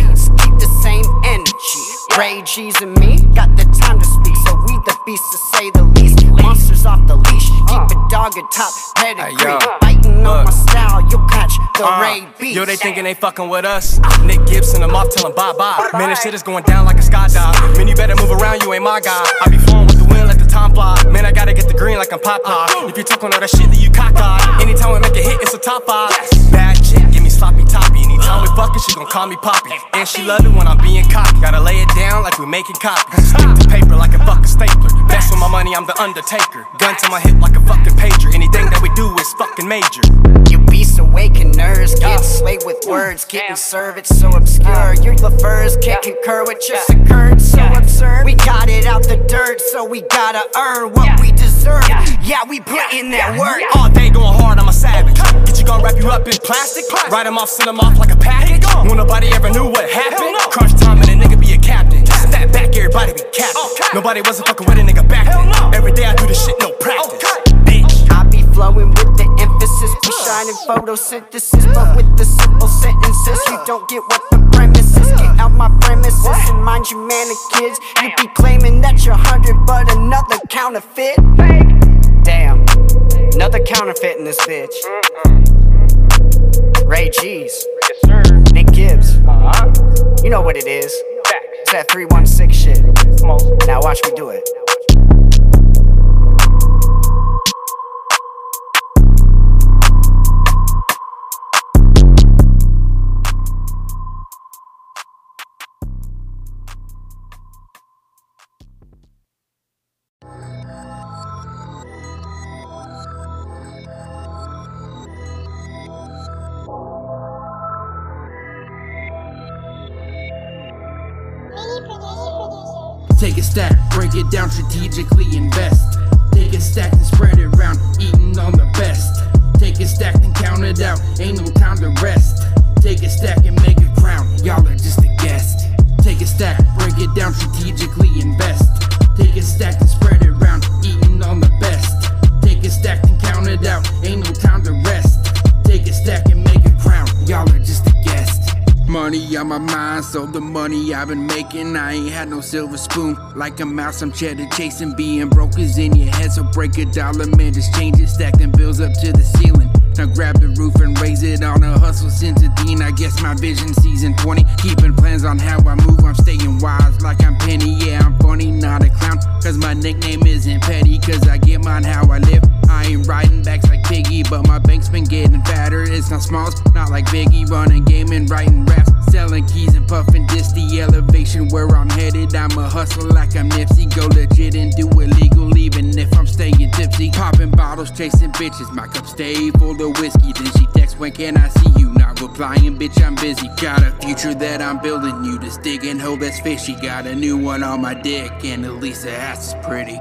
Ray G's and me got the time to speak, so we the beast to say the least. Monsters off the leash, keep a dog at top pedigree. Biting on my style, you'll catch the Uh, Ray beat. Yo, they thinking they fucking with us. Nick Gibson, I'm off, tell 'em bye bye. Man, this shit is going down like a skydive. Man, you better move around, you ain't my guy. I be flowing with the wind, let the time fly. Man, I gotta get the green like I'm Popeye. If you talking all that shit, then you cockeyed. Anytime we make a hit, it's a top five. Bad chick, give me sloppy toppy. Anytime we fucking, she gon' call me Poppy. And she love it when I'm being cocky. Gotta lay it down like we making copies. Stick to paper like a fucking stapler. Best with my money, I'm the undertaker. Gun to my hip like a fucking pager. Anything that we do is fucking major. You beast awaken nerves, get swayed with words, getting served, it's so obscure. Your LaFers can't concur with just occurred, so absurd. We got it out the dirt, so we gotta earn what we deserve. Yeah, we put in that work. All day going hard, I'm a savage. Get you gon' wrap you up in plastic, write him off, send him off like a package. When nobody ever knew what happened. Crunch time and a nigga be a captain. Step back, everybody be captain. Nobody wasn't fucking with a nigga back then. Every day I do this shit, no practice. Bitch, I be flowing emphasis, be shining photosynthesis, but with the simple sentences, you don't get what the premise is. Get out my premises and mind you, man, kids. You be claiming that you're hundred, but another counterfeit. Damn, another counterfeit in this bitch. Ray G's. Nick Gibbs. You know what it is. It's that 316 shit. Now watch me do it. Take a stack, break it down strategically, invest. Take a stack and spread it around, eating on the best. Take a stack and count it out, ain't no time to rest. Take a stack and make a crown, y'all are just a guest. Take a stack, break it down strategically, invest. Take a stack and spread it around, eating on the best. Take a stack and count it out, ain't no time to rest. Take a stack and make a crown, y'all are just. Money on my mind, so the money I've been making. I ain't had no silver spoon. Like a mouse, I'm cheddar chasing. Being broke is in your head, so break a dollar, man. Just change it, stack them bills up to the ceiling. Now grab the roof and raise it on a hustle since a teen. I guess my vision season 20. Keeping plans on how I move, I'm staying wise like I'm Penny. Yeah, I'm funny, not a clown. Cause my nickname isn't petty, cause I get mine how I live. I ain't riding backs like Piggy, but my bank's been getting fatter. It's not smalls, not like Biggie, running game and writing raps. Selling keys and puffing this the elevation where I'm headed. I'm a hustler like I'm Nipsey. Go legit and do illegal, even if I'm staying tipsy. Popping bottles, chasing bitches. My cup stay full of whiskey. Then she texts, when can I see you? Not replying, bitch, I'm busy. Got a future that I'm building. You just digging hole that's fishy. Got a new one on my dick, and least ass is pretty.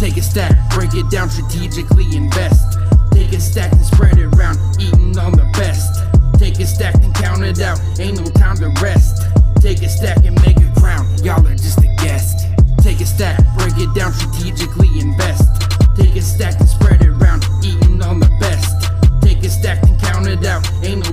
Take a stack, break it down strategically, invest. Take a stack and spread it around, eating on the best. Take a stack and count it out, ain't no time to rest. Take a stack and make a crown, y'all are just a guest. Take a stack, break it down strategically, invest. Take a stack and spread it around, eating on the best. Take a stack and count it out, ain't no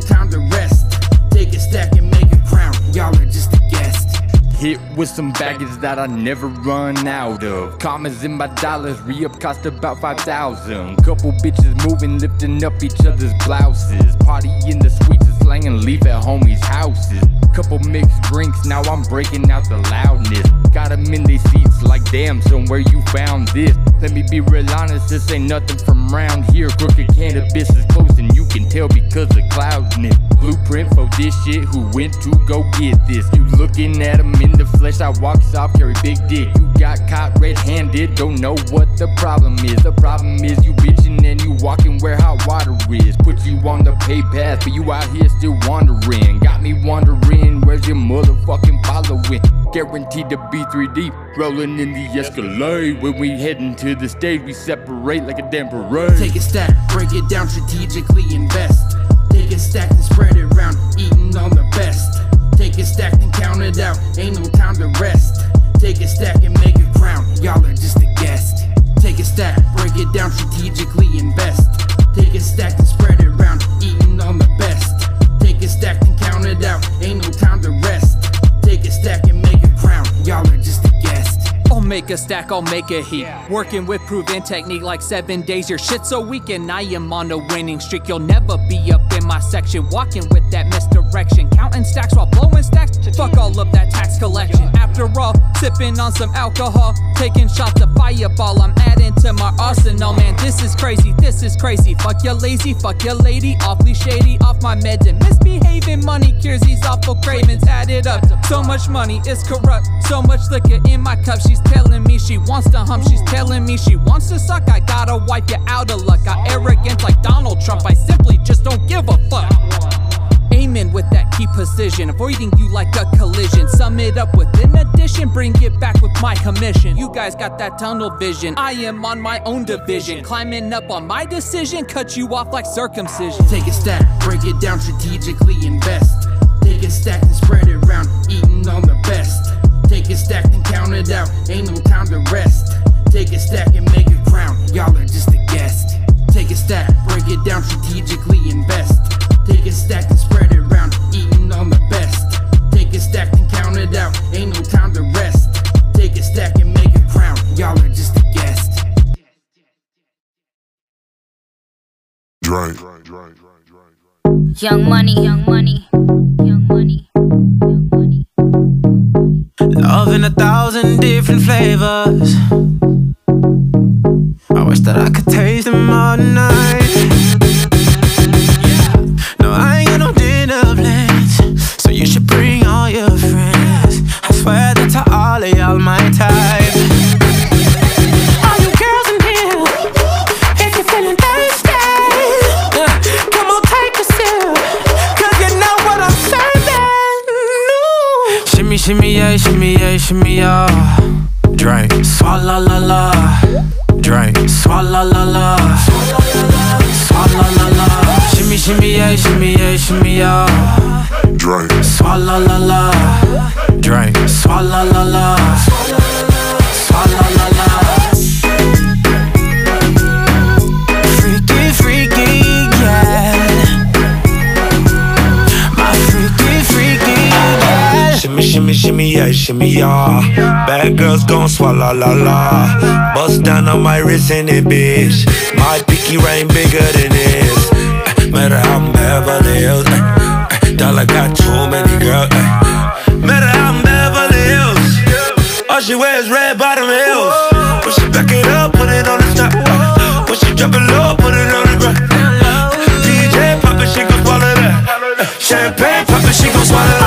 Hit with some baggage that I never run out of. Commas in my dollars, re up cost about 5,000. Couple bitches moving, lifting up each other's blouses. Party in the and slanging leaf at homies' houses. Couple mixed drinks, now I'm breaking out the loudness. Got 'em in their seats like damn, somewhere you found this. Let me be real honest, this ain't nothing from round here. Crooked cannabis is close and you can tell because of cloudness. Blueprint for this shit, who went to go get this? You looking at 'em in the flesh, I walk soft, carry big dick. You got caught red handed, don't know what the problem is. The problem is you bitching and you walking where hot water is. Put you on the pay path, but you out here still wandering. Got me wondering, where's your motherfucking following? Guaranteed to be 3 deep, rolling in the Escalade. When we heading to the stage, we separate like a damn parade. Take a stack, break it down strategically, invest. Take a stack and spread it around, eating on the best. Take a stack and count it out, ain't no time to rest. Take a stack and make a crown, y'all are just a guest. Take a stack, break it down strategically, invest. Take a stack and spread it around, eating on the best. Take a stack and count it out, ain't no time to rest. Take a stack and make a crown, y'all are just a guest. I'll make a stack, I'll make a heat. Working with proven technique like seven days. Your shit's so weak, and I am on a winning streak. You'll never be up in my section. Walking with that misdirection. Counting stacks while blowing stacks. Fuck all of that tax collection. After all, sipping on some alcohol. Taking shots of fireball. I'm adding to my arsenal, man. This is crazy, this is crazy. Fuck your lazy, fuck your lady. Awfully shady, off my meds and misbehaving. Money cures these awful cravings. Add it up. So much money is corrupt. So much liquor in my cup. She's telling me she wants to hump. She's telling me she wants to suck. I gotta wipe you out of luck. Got arrogance like Donald Trump. I simply just don't give a fuck. Aiming with that key precision, avoiding you like a collision. Sum it up with an addition, bring it back with my commission. You guys got that tunnel vision. I am on my own division, climbing up on my decision, cut you off like circumcision. Take a stack, break it down strategically, invest. Take a stack and spread it around, eating on the best. Take a stack and count it out, ain't no time to rest. Take a stack and make a crown, y'all are just a guest. Take a stack, break it down strategically, invest. Take a stack and spread it around, eating on the best. Take a stack and count it out, ain't no time to rest. Take a stack and make a crown, y'all are just a guest. Drake. Young money, young money, young money. Young money Young money Love in a thousand different flavors. I wish that I could taste them all night. Shimmy, yeah. Drink, swalla la la. Drink, swalla la la. Swalla la la. Shimmy, shimmy, yeah, shimmy, yeah, shimmy, yeah. Drink, swalla la la. Drink, swalla la la. Shimmy, shimmy, yeah, shimmy, yeah. Bad girls gon' swallow la la. Bust down on my wrist in it, bitch. My pinky ring bigger than this. Eh, Matter how I'm Beverly Hills. eh, eh, Dollar got too many girls. Matter how I'm Beverly Hills. All she wears red bottom heels. When she back it up, put it on the top. Uh, When she drop it low, put it on the ground. DJ pop it, she gon' swallow that. Uh, Champagne pop it, she gon' swallow that.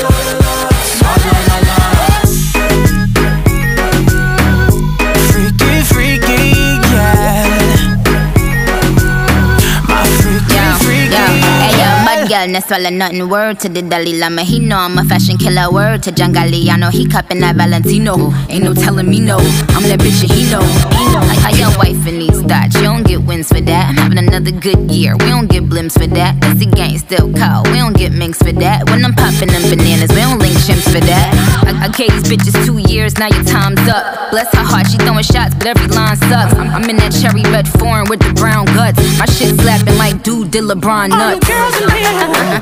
No swallow nothing. Word to the Dalai Lama, he know I'm a fashion killer. Word to John Galliano, he cupping that Valentino. Ain't no telling me no, I'm that bitch and he know. Know. Like wife in these thoughts, you don't get wins for that. I'm having another good year, we don't get blimps for that. Cause the gang still cold, we don't get minks for that. When I'm popping them bananas, we don't link chimps for that. I, I gave these bitches two years, now your time's up. Bless her heart, she throwing shots, but every line sucks. I'm, I'm in that cherry red foreign with the brown guts. My shit slapping like dude did LeBron All you nuts. girls in here,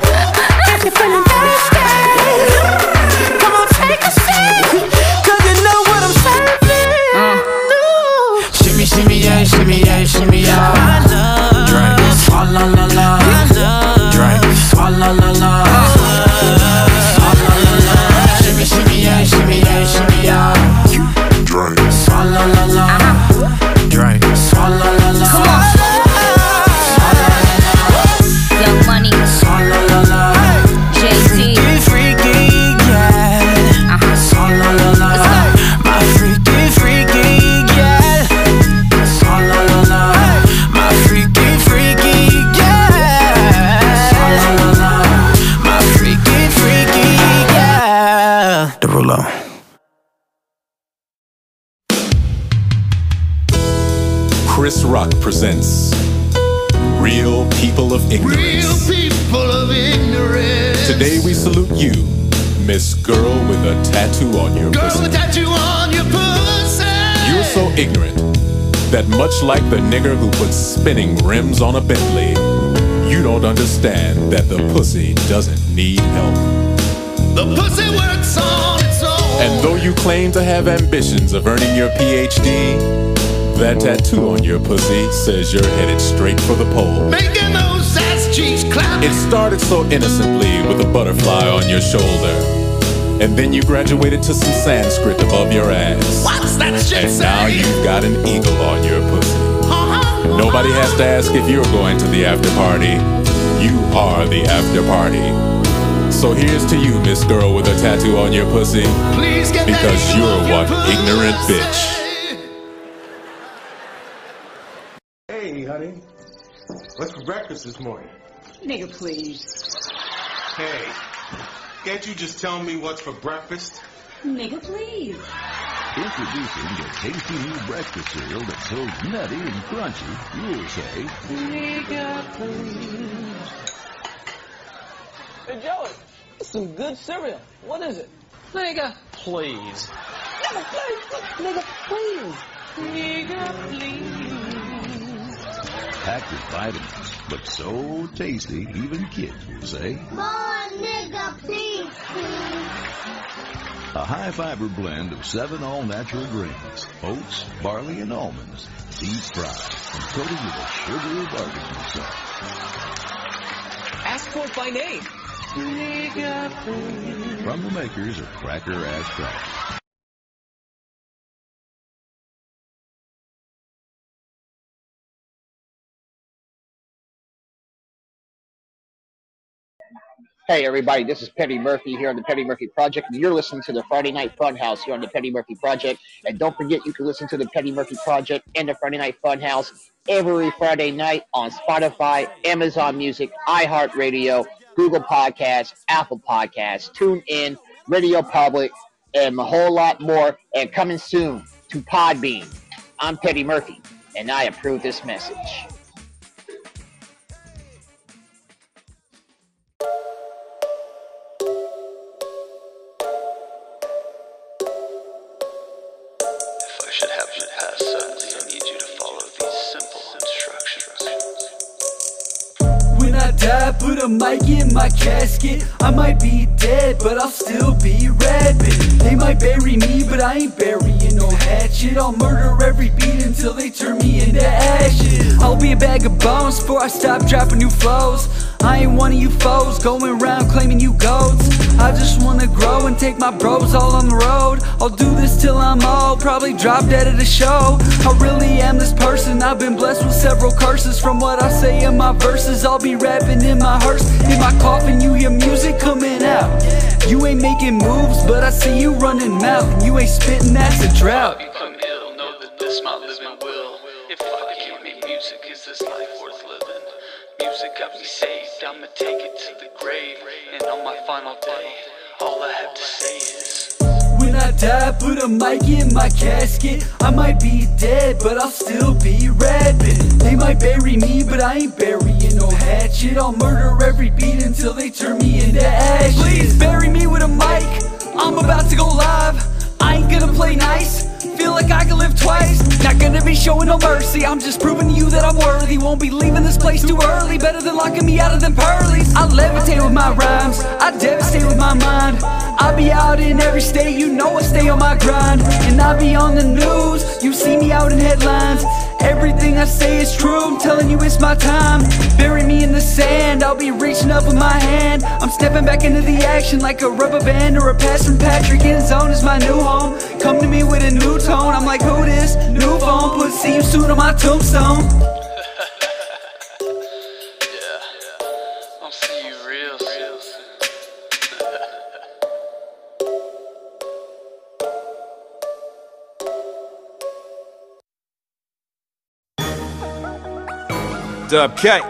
if you're feeling thirsty, come on take a sip, Shimmy, shimmy, yeah, shimmy, yeah, shimmy, yeah. Drink, swalla la la. Drink, swalla la la. That much like the nigger who puts spinning rims on a Bentley, you don't understand that the pussy doesn't need help. The pussy works on its own. And though you claim to have ambitions of earning your PhD, that tattoo on your pussy says you're headed straight for the pole. Making those ass cheeks clap. It started so innocently with a butterfly on your shoulder. And then you graduated to some Sanskrit above your ass. What's that shit And say? now you've got an eagle on your pussy. Uh-huh. Nobody has to ask if you're going to the after party. You are the after party. So here's to you, Miss Girl with a tattoo on your pussy. Please get Because eagle you're off your one ignorant bitch. Hey, honey. What's for breakfast this morning? Nigga, please. Hey, can't you just tell me what's for breakfast? Nigga, please. Introducing the tasty new breakfast cereal that's so nutty and crunchy, you'll say, Nigga, please. Hey, Joey, it's some good cereal. What is it? Nigga, please. Nigga, please. Nigga, please. Nigga, please. Packed with vitamins, but so tasty, even kids will say. More nigga, please, please. A high fiber blend of seven all natural grains, oats, barley, and almonds, deep fried and coated with a sugary barbecue sauce. Ask for it by name. Nigga. From the makers of Cracker Ass Crackers. Hey everybody, this is Petty Murphy here on the Petty Murphy Project, and you're listening to the Friday Night Funhouse here on the Petty Murphy Project. And don't forget, you can listen to the Petty Murphy Project and the Friday Night Funhouse every Friday night on Spotify, Amazon Music, iHeartRadio, Google Podcasts, Apple Podcasts, TuneIn, Radio Public, and a whole lot more. And coming soon to Podbean. I'm Petty Murphy, and I approve this message. Mic in my casket. I might be dead, but I'll still be rapping. They might bury me, but I ain't burying no hatchet. I'll murder every beat until they turn me into ashes. I'll be a bag of bones before I stop dropping new flows. I ain't one of you foes going around claiming you goats. I just wanna grow and take my bros all on the road. I'll do this till I'm old, probably drop dead at a show. I really am this person. I've been blessed with several curses from what I say in my verses. I'll be rapping in my hearse, in my coffin. You hear music coming out. You ain't making moves, but I see you running mouth, and you ain't spitting. That's a drought. Become ill, know that this my living will. If I can't make music, is this life? Music got me saved, I'ma take it to the grave. And on my final day, all I have to say is. When I die, put a mic in my casket. I might be dead, but I'll still be rapping. They might bury me, but I ain't burying no hatchet. I'll murder every beat until they turn me into ashes. Please bury me with a mic. I'm about to go live. I ain't gonna play nice. Feel like I can live twice. Not gonna be showing no mercy. I'm just proving to you that I'm worthy. Won't be leaving this place too early. Better than locking me out of them pearlies. I levitate with my rhymes. I devastate with my mind. I be out in every state. You know I stay on my grind. And I be on the news. You see me out in headlines. Everything I say is true. I'm telling you it's my time. Bury me in the sand. I'll be reaching up with my hand. I'm stepping back into the action like a rubber band or a pass from Patrick. In zone is my new home. Come to me with a new tone. I'm like, who this? New phone. Put see you soon on my tombstone. I'll see you real soon. Dub K.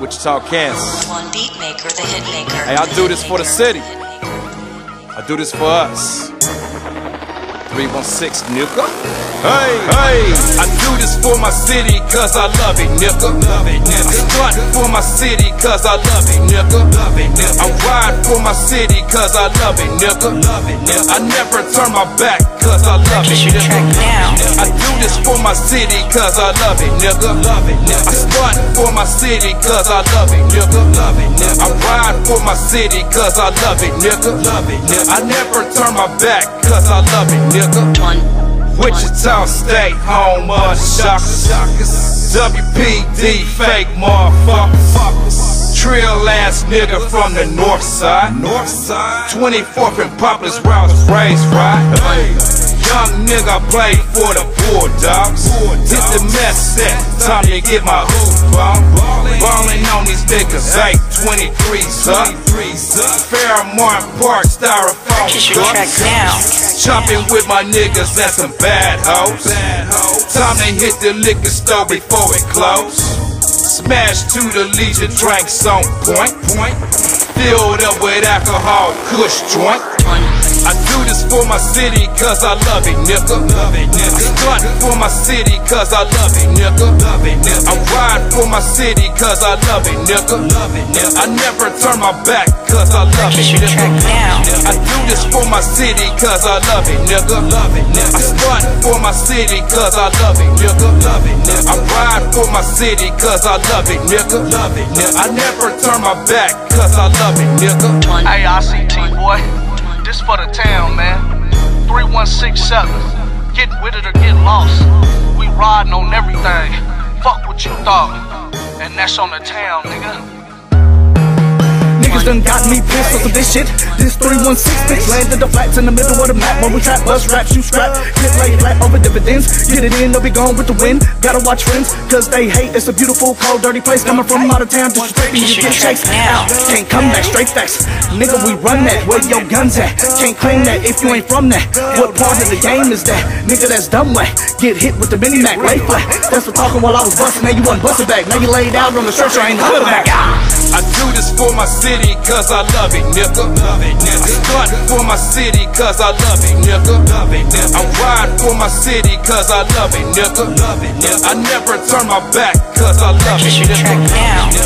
Wichita, Kansas. One beat maker, the hit maker. Hey, I do this for the city. I do this for us. 316 nigga. Hey, hey, I do this for my city cause I love it, nigga. Love it, nigga. I stunt for my city cause I love it, nigga. Love it, nigga. I ride for my city cause I love it, nigga. Love it, nigga. I never turn my back cause I love it, nigga. I do this for my city cause I love it, nigga. Love it, nigga. I stunt for my city cause I love it, nigga. Love it, nigga. I ride for my city cause I love it, nigga. Love it, nigga. I never turn my back cause I love it, nigga. Wichita State, home of the shockers. WPD, fake motherfuckers. Trill ass nigga from the north side. North side. 24th and Poplar's where I was raised, right? Young nigga play for the Bulldogs. Hit the mess set, time to get my hoop on. Ballin' on these niggas, 823s up. Fairmont Park, styrofoam cups. Chopping with my niggas and some bad hoes. Time to hit the liquor store before it close. Smash to the Legion, drinks on point. Filled up with alcohol, kush joint. I do this for my city, cause I love it, nigga. Love it, nigga. I stunt for my city, cause I love it, nigga. Love it, nigga. I ride for my city, cause I love it, nigga. Love it, nigga. I never turn my back, cause I love it, nigga. I do this for my city, cause I love it, nigga. Love it, nigga. I stunt for my city, cause I love it, nigga. Love it, nigga. I ride for my city, cause I love it, nigga. Love it, nigga. I never turn my back, cause I love it, nigga. Hey, ICT boy, this for the town, man. 3167. Get with it or get lost. We riding on everything. Fuck what you thought. And that's on the town, nigga. Niggas done got me pissed off of this shit. This 316 bitch landed the flats in the middle of the map. When we trap, bust raps, you scrap. Get laid flat over dividends. Get it in, they'll be gone with the wind. Gotta watch friends, cause they hate. It's a beautiful, cold, dirty place. Coming from out of town, disrespecting you get chased out. Can't come back, straight facts. Nigga, we run that. Where your guns at? Can't claim that if you ain't from that. What part of the game is that? Nigga, that's dumb way. Get hit with the mini Mac, lay flat. That's for talking while I was busting. Now you want busting back. Now you laid out on the stretcher, ain't coming back. I do this for my city, cause I love it, nigga. Love it, nigga. I stunt for my city, cause I love it, nigga. Love it, nigga. I ride for my city, cause I love it, nigga. Love it, nigga. I never turn my back, cause I love it, nigga.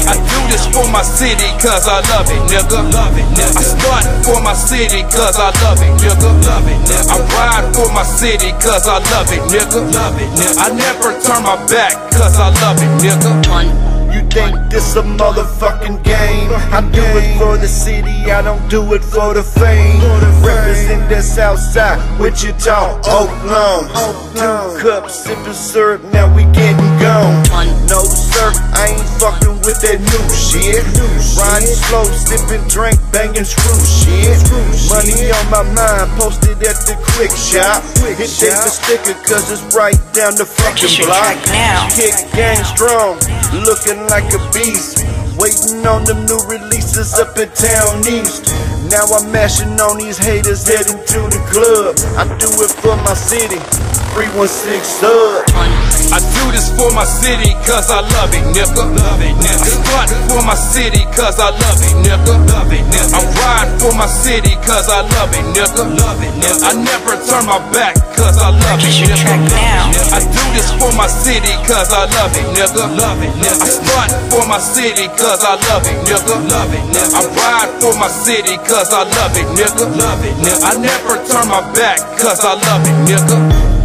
I do this for my city, cause I love it, nigga. Love it, nigga. I stunt for my city, cause I love it, nigga. Love it, nigga. I ride for my city, cause I love it, nigga. Love it, nigga. I never turn my back, cause I love it, nigga. You think this a motherfucking game? I do it for the city, I don't do it for the fame. Represent the south side, Wichita, Oakland. Two cups, sipping syrup, now we getting gone. No sir, I ain't fucking with that new shit. Riding slow, sipping drink, banging screw shit. Money on my mind, posted at the quick shop. Hit take the sticker, cause it's right down the fucking block. Kick gang strong, looking like a beast. Waiting on them new releases up in Towne East. Now I'm mashing on these haters heading to the club. I do it for my city. 316 sub. I do this for my city, cause I love it, nigga. Love it, nigga. I stunt for my city, cause I love it, nigga. Love it, nigga. I ride for my city, cause I love it, nigga. Love it, nigga. I never turn my back, cause I love it, nigga. I do this for my city, cause I love it, nigga. Love it, nigga. I stunt for my city, cause I love it, nigga. Love it, nigga. I ride for my city, cause I love it, nigga. Love it, nigga. I never turn my back, cause I love it, nigga.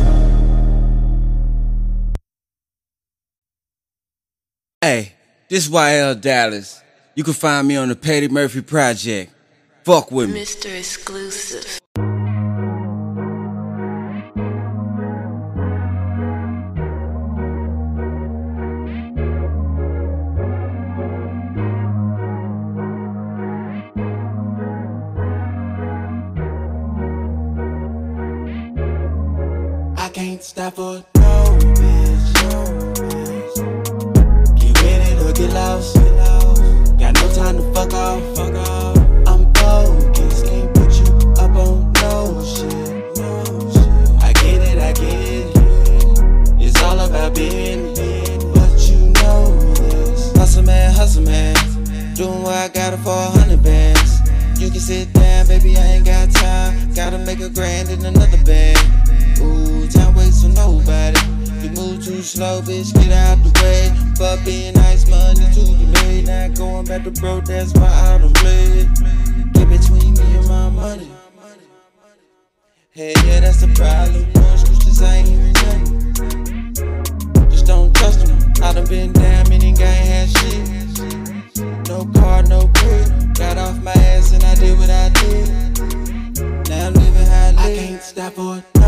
Hey, this is YL Dallas. You can find me on the Petty Murphy Project. Fuck with me. Mr. Exclusive. Stop for no bitch. Get with it or get lost. Got no time to fuck off. I'm focused, can't put you up on no shit. I get it, I get it. It's all about business, but you know this. Hustle man, hustle man, doing what I got it for a hundred bands. You can sit down, baby, I ain't got time. Gotta make a grand in another band. Ooh, nobody. You move too slow, bitch, get out the way. But being nice, money to be made. Not going back to broke, that's why I don't play. Get between me and my money. Hey, yeah, that's the problem. Most Christians ain't even nothing. Just don't trust them. I done been down, meaning I ain't had shit. No car, no crib. Got off my ass and I did what I did. Now I'm living how I live. I can't stop for no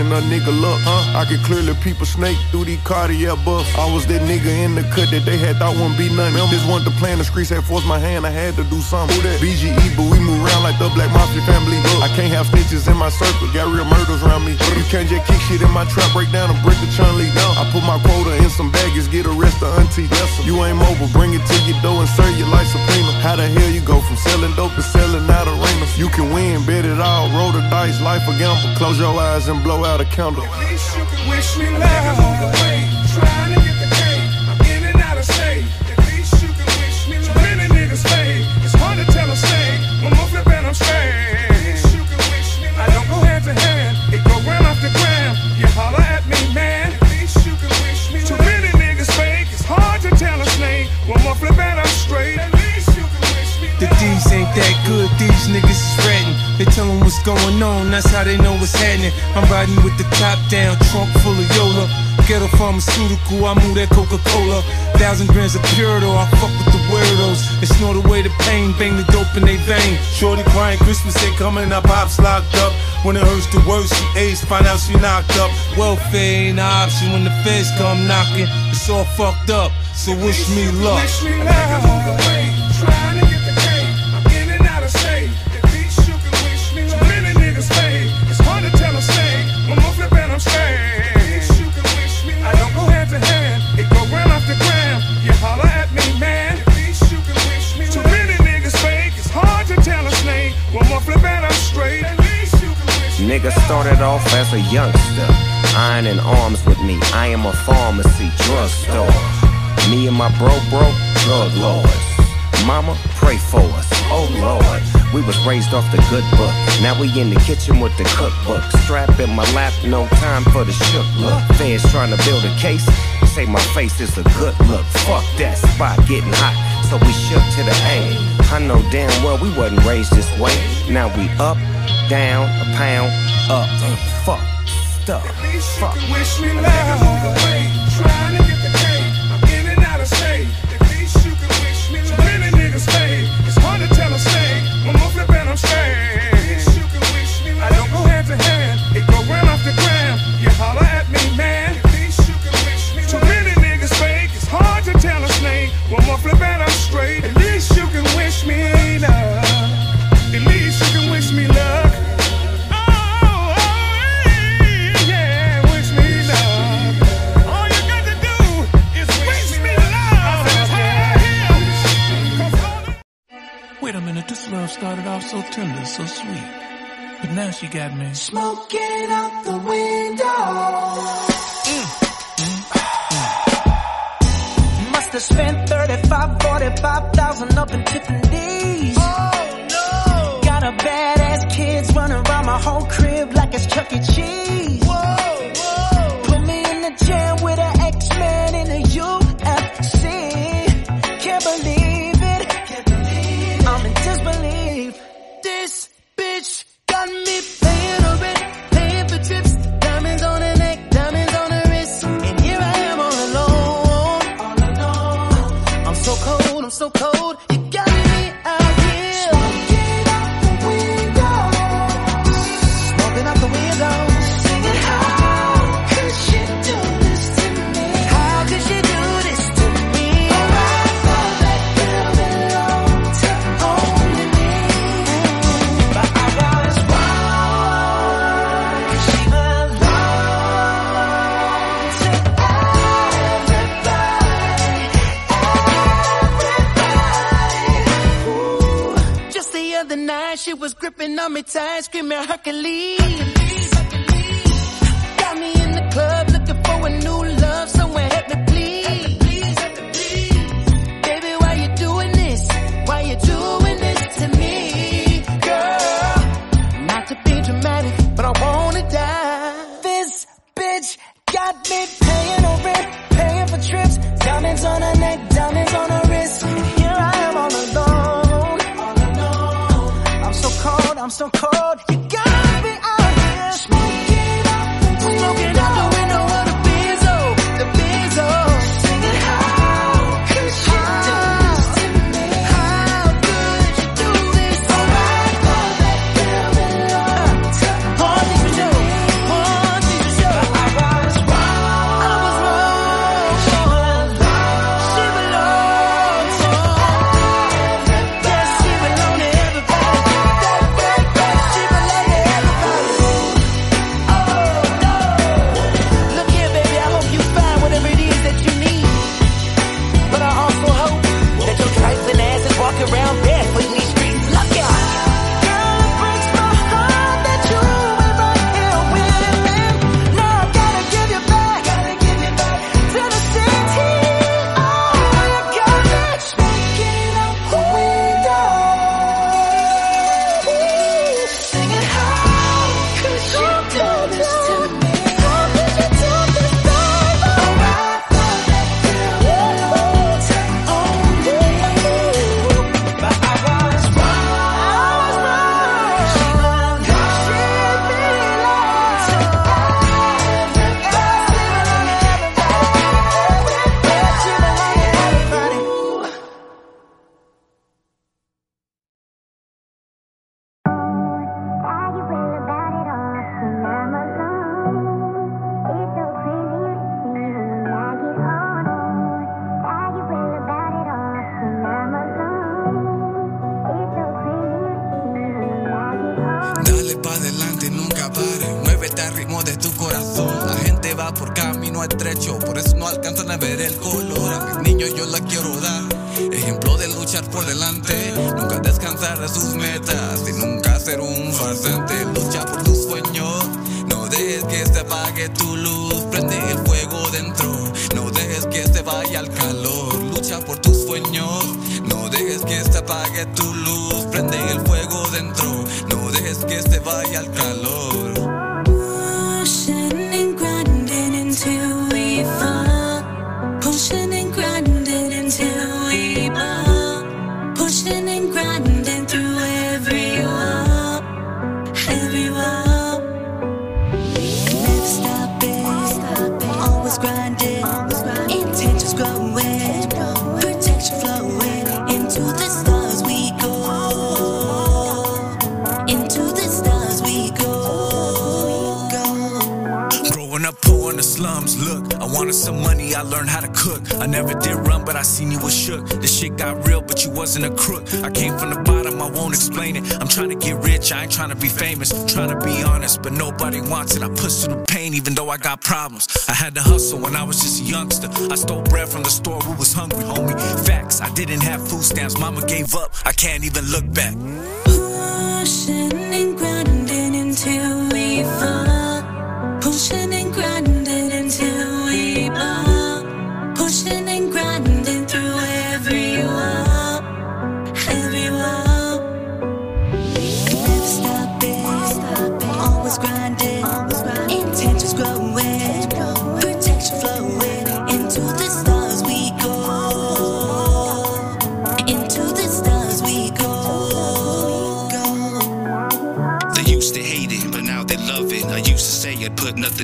wishing a nigga luck? Huh? I could clearly peep a snake Cartier buffs. I was that nigga in the cut that they had thought wouldn't be nothing. This wasn't the plan, the streets had forced my hand, I had to do something. Who that? BGE, but we move around like the Black Mafia family. I can't have snitches in my circle, got real murders around me. You can't just kick shit in my trap, break down and break the chun lead. I put my quota in some baggage, get arrested, auntie. You ain't mobile, bring it to your door and serve you like subpoena. How the hell you go from selling dope to selling out arenas? You can win, bet it all, roll the dice, life a gamble. Close your eyes and blow out a candle. At least you can wish me luck. Ain't that good, these niggas is ratting. They tell 'em what's going on, that's how they know what's happening. I'm riding with the top down, trunk full of Yola. Ghetto pharmaceutical, I move that Coca Cola. Thousand grams of Purito, I fuck with the weirdos. They snort away the pain, bang the dope in they vein. Shorty crying, Christmas ain't coming, our pops locked up. When it hurts the worst, she AIDS, find out she knocked up. Welfare ain't an option when the feds come knocking. It's all fucked up, so wish me luck. Wish me luck. Nigga started off as a youngster, iron in arms with me. I am a pharmacy drugstore. Me and my bro, bro, drug lords. Mama, pray for us. Oh Lord, we was raised off the good book. Now we in the kitchen with the cookbook. Strap in my lap, no time for the shook look. Fans trying to build a case. Say my face is a good look. Fuck that spot getting hot. So we shook to the A. I know damn well we wasn't raised this way. Now we up, down, a pound, up. and Fuck, stuff, fuck. Wish me luck. on the way, trying started off so tender, so sweet. But now she got me. Smoking out the window. Mm. Must have spent 35, 45,000 up in Tiffany's. Oh no! Got a badass kids running around my whole crib like it's Chuck E. Cheese. wanted some money, I learned how to cook. I never did run, but I seen you was shook. The shit got real, but you wasn't a crook. I came from the bottom, I won't explain it. I'm trying to get rich, I ain't trying to be famous. I'm trying to be honest, but nobody wants it. I pushed through the pain, even though I got problems. I had to hustle when I was just a youngster. I stole bread from the store, we was hungry, homie. Facts, I didn't have food stamps, mama gave up. I can't even look back. Pushing and grinding until we fall. Pushing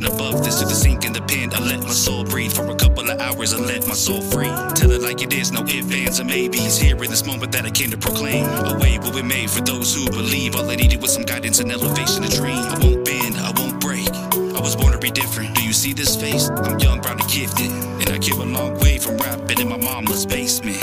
nothing above this to the sink in the pen. I let my soul breathe for a couple of hours. I let my soul free. Tell it like it is, no ifs, ands, or maybes. Here in this moment that I came to proclaim. A way will be made for those who believe. All I needed was some guidance and elevation to dream. I won't bend, I won't break. I was born to be different. Do you see this face? I'm young, proud, and gifted. And I came a long way from rapping in my mama's basement.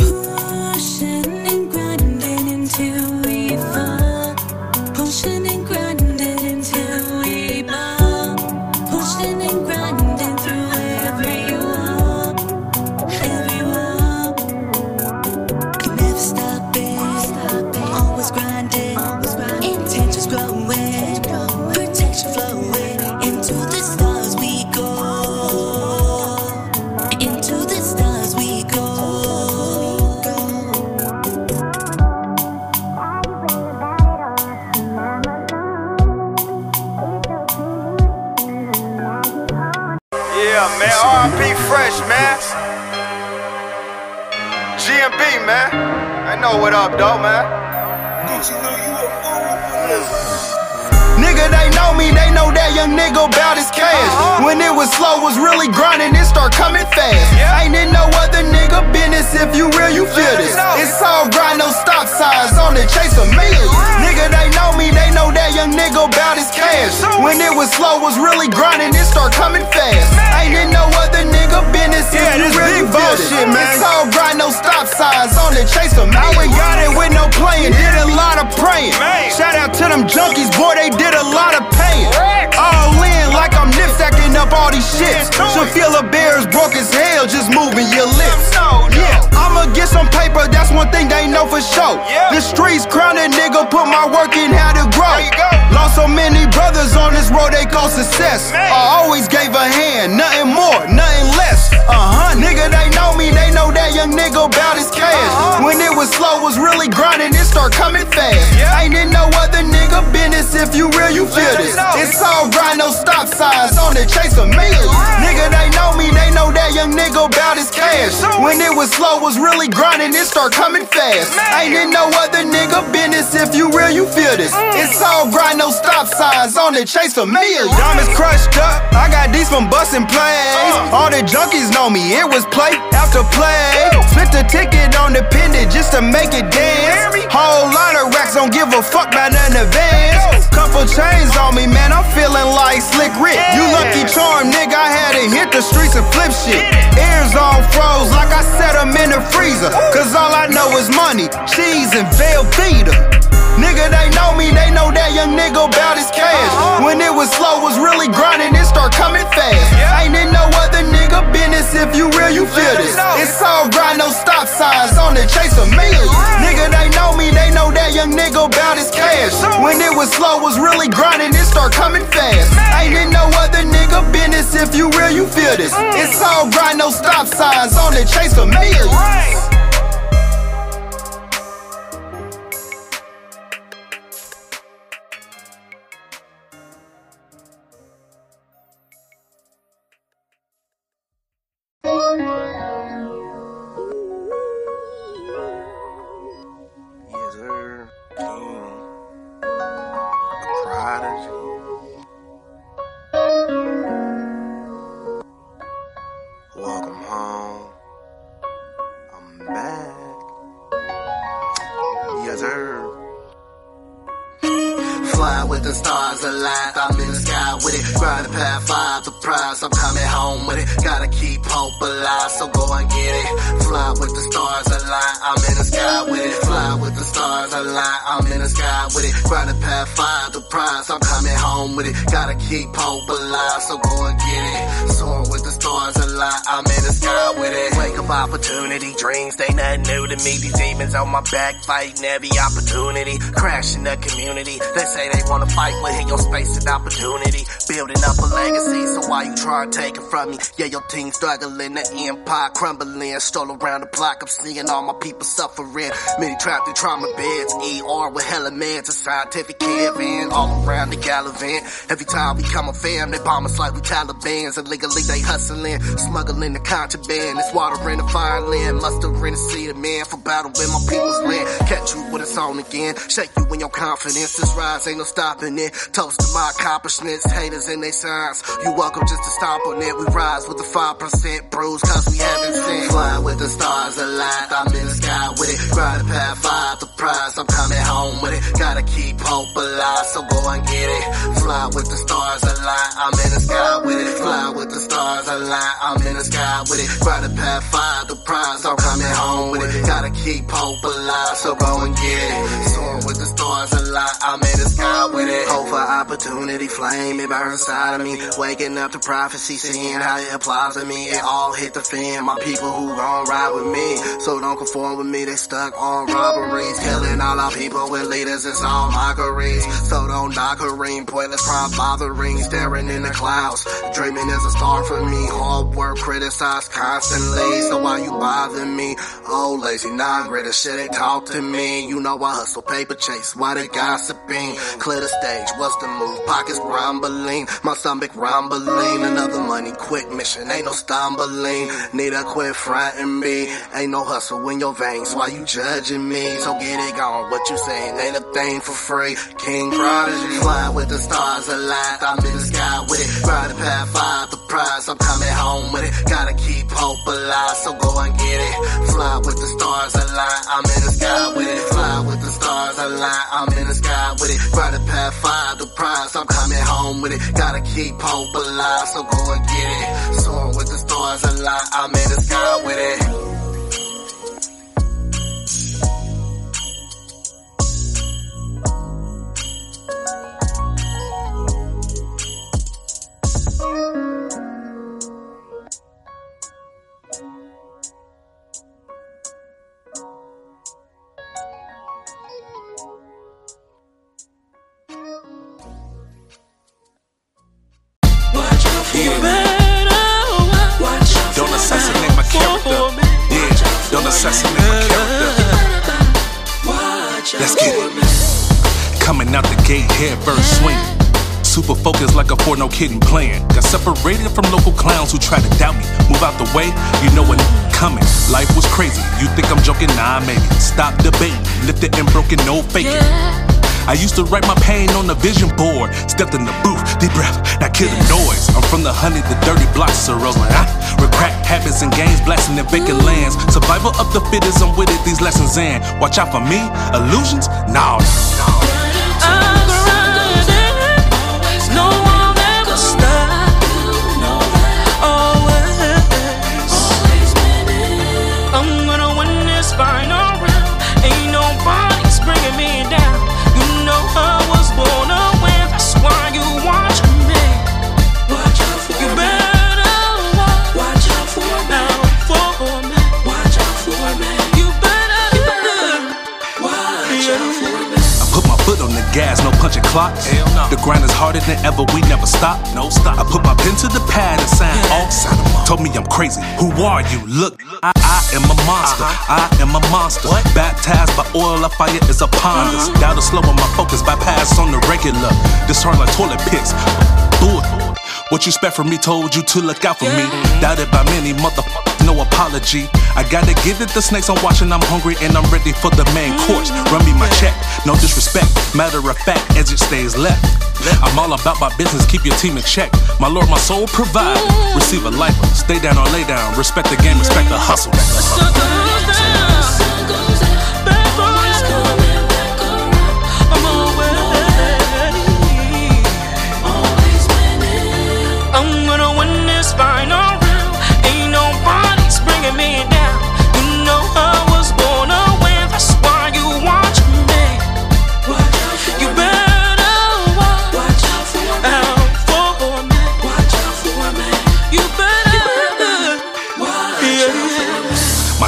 What up, though, man. Nigga, they know me, they know that young nigga about his cash. Uh-huh. When it was slow, was really grinding, it start coming fast. Ain't in no other nigga business, if you real, you feel this. It's all grind, no stop signs on the chase of millions. Nigga, they know me, they know that young nigga about his cash. When it was slow, was really grinding, it start coming fast. Ain't in no other nigga business, if Yeah, you this real, big bullshit, man. It's all grind, no stop signs on the chase of millions. I went got it with no playing, did a lot of praying. Shout out to them junkies, boy, they did a lot of paying. All in like I'm nip sacking up all these shits. Should feel a bear's broke as hell just moving your lips. Yeah, I'ma get some paper, that's one thing they know for sure. The streets crowned a nigga, put my work in how to grow. Lost so many brothers on this road, they call success. I always gave a hand, nothing more, nothing less. Uh huh, nigga, they know me, they know that young nigga about his cash. When it was slow, was really grinding, it start coming fast. Ain't in no other nigga business, if you real, you feel this. It's all grind, no stop signs on the chase of millions. Nigga, they know me, they know that young nigga about his cash. When it was slow, was really grinding, it start coming fast. Ain't in no other nigga business, if you real, you feel this. It's all grind, no stop signs on the chase of millions. Diamonds crushed up, I got these from busting plays. All the junkies know me, it was play after play. Split the ticket on the pendant just to make it dance. Whole lot of racks don't give a fuck about none advance. Couple chains on me, man, I'm feeling like Slick Rick. You lucky charm, nigga, I had to hit the streets and flip shit. Ears all froze like I set 'em in the freezer. Cause all I know is money, cheese, and Velveeta. Nigga, they know me, they know that young nigga about his cash. When it was slow, was really grinding, it start coming fast. Ain't in no other nigga business, if you real, you feel this. It's all grind, no stop signs on the chase of millions. Nigga, they know me, they know that young nigga about his cash. When it was slow, was really grinding, it start coming fast. Ain't in no other nigga business, if you real, you feel this. It's all grind, no stop signs on the chase of millions. With it. Gotta keep hope alive, so go and get it. Fly with the stars aligned, I'm in the sky with it. Stars aligned, I'm in the sky with it. Grind the path five, the prize, I'm coming home with it. Gotta keep hope alive, so go and get it. Soar with the stars aligned, I'm in the sky with it. Wake up opportunity, dreams, they nothing new to me. These demons on my back, fighting every opportunity. Crashing the community, they say they wanna fight, but in your space and opportunity. Building up a legacy, so why you try to take it from me? Yeah, your team struggling, the empire crumbling. Stole around the block, I'm seeing all my people suffering. Many trapped in trauma beds, ER with hella meds, a scientific caravan all around the Gallivant. Every time we come a fam, they bomb us like we Taliban's. Illegally they hustling, smuggling the contraband. It's water in the fire land, muster in the sea of man for battle with my people's land. Catch you when it's on again, shake you when your confidence is rise, ain't no stopping it. Toast to my accomplishments, haters and they signs. You welcome just to stomp on it. We rise with the 5% bruise, cause we haven't seen. Fly with the stars aligned, I'm in the sky with it. Grind the path five, the prize, I'm coming home with it. Gotta keep hope alive, so go and get it. Fly with the stars aligned, I'm in the sky with it. Fly with the stars aligned, I'm in the sky with it. Grind the path five, the prize, I'm coming home with it. Gotta keep hope alive, so go and get it. Soar with the stars aligned, I'm in the sky with it. Hope for opportunity, flame, it burns inside of me. Waking up to prophecy, seeing how it applies to me. It all hit the fan, my people who gon' ride with me. So don't conform with me, they stuck on robberies. Killing all our people with leaders, it's all mockeries. So don't knock a ring, pointless prompt bothering. Staring in the clouds, dreaming is a star for me. Hard work criticized constantly. So why you bother me? Oh, lazy, non greater shit, they talk to me. You know I hustle paper chase, why they gossiping? Clear the stage, what's the move? Pockets rumbling, my stomach rumbling. Another money quick mission, ain't no stumbling. Need to quit fronting me. Ain't no hustle in your veins, why you judging me? So get it gone, what you saying ain't a thing for free. King Prodigy, fly with the stars aligned. I'm in the sky with it, ride the path five, the prize. I'm coming home with it, gotta keep hope alive. So go and get it, fly with the stars aligned. I'm in the sky with it, fly with the stars aligned. I'm in the sky with it, the path five, the prize. I'm coming home with it, gotta keep hope alive. So go and get it, soar with the stars aligned. I'm in the sky with it. Out the gate, head first swing. Super focused like a for no kidding plan. Got separated from local clowns who try to doubt me. Move out the way, you know when coming. Life was crazy. You think I'm joking? Nah, maybe. Stop debating. Lifted and broken, no faking. I used to write my pain on the vision board. Stepped in the booth, deep breath, now kill the noise. I'm from the honey, the dirty blocks Roseland. Huh? Where crack habits and games blasting in vacant lands. Survival of the fittest, I'm with it, these lessons in. Watch out for me, illusions? Nah. No no punching clocks. Hell no. The grind is harder than ever, we never stop. No stop. I put my pen to the pad and sign all. Told me I'm crazy. Who are you? Look, I, I am a monster. Uh-huh. I am a monster. What? Baptized by oil, a fire is upon us. Down to slow on my focus, bypass on the regular. This hard like toilet pits. Bull. What you expect from me? Told you to look out for me. Doubted by many motherfuckers, no apology. I gotta give it the snakes I'm watching. I'm hungry and I'm ready for the main course. Run me my check, no disrespect. Matter of fact, as it stays left. I'm all about my business, keep your team in check. My lord, my soul provide. Receive a life, stay down or lay down. Respect the game, respect the hustle.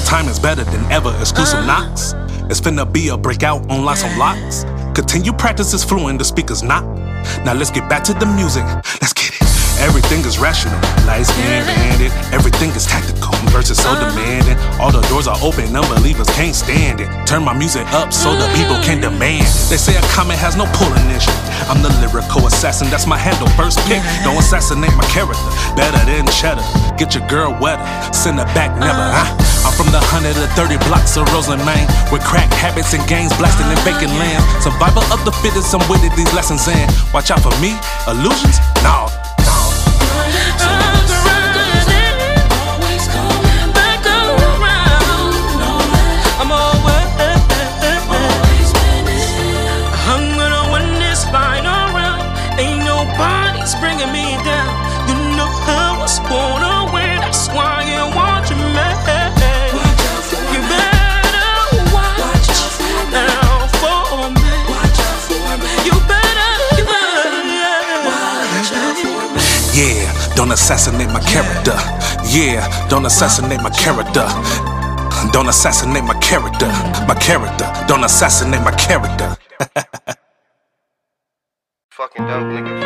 Time is better than ever. Exclusive uh-huh. knocks. It's finna be a breakout on lots of locks. Continue practice is fluent, the speakers not. Now let's get back to the music. Let's get it. Everything is rational, light skin bandit. Everything is tactical, verses so uh-huh. demanding. All the doors are open, unbelievers can't stand it. Turn my music up so the mm. people can demand. They say a comment has no pulling issue. I'm the lyrical assassin, that's my handle, first pick. Don't assassinate my character, better than cheddar. Get your girl wetter, send her back never, uh-huh. huh? I'm from the 130 blocks of Roseland, Maine, with crack habits and gangs blasting in vacant land. Survival of the fittest, I'm with it, these lessons in. Watch out for me, illusions? No. Don't assassinate my character. Yeah, don't assassinate my character. Don't assassinate my character. My character. Don't assassinate my character. Fucking dope nigga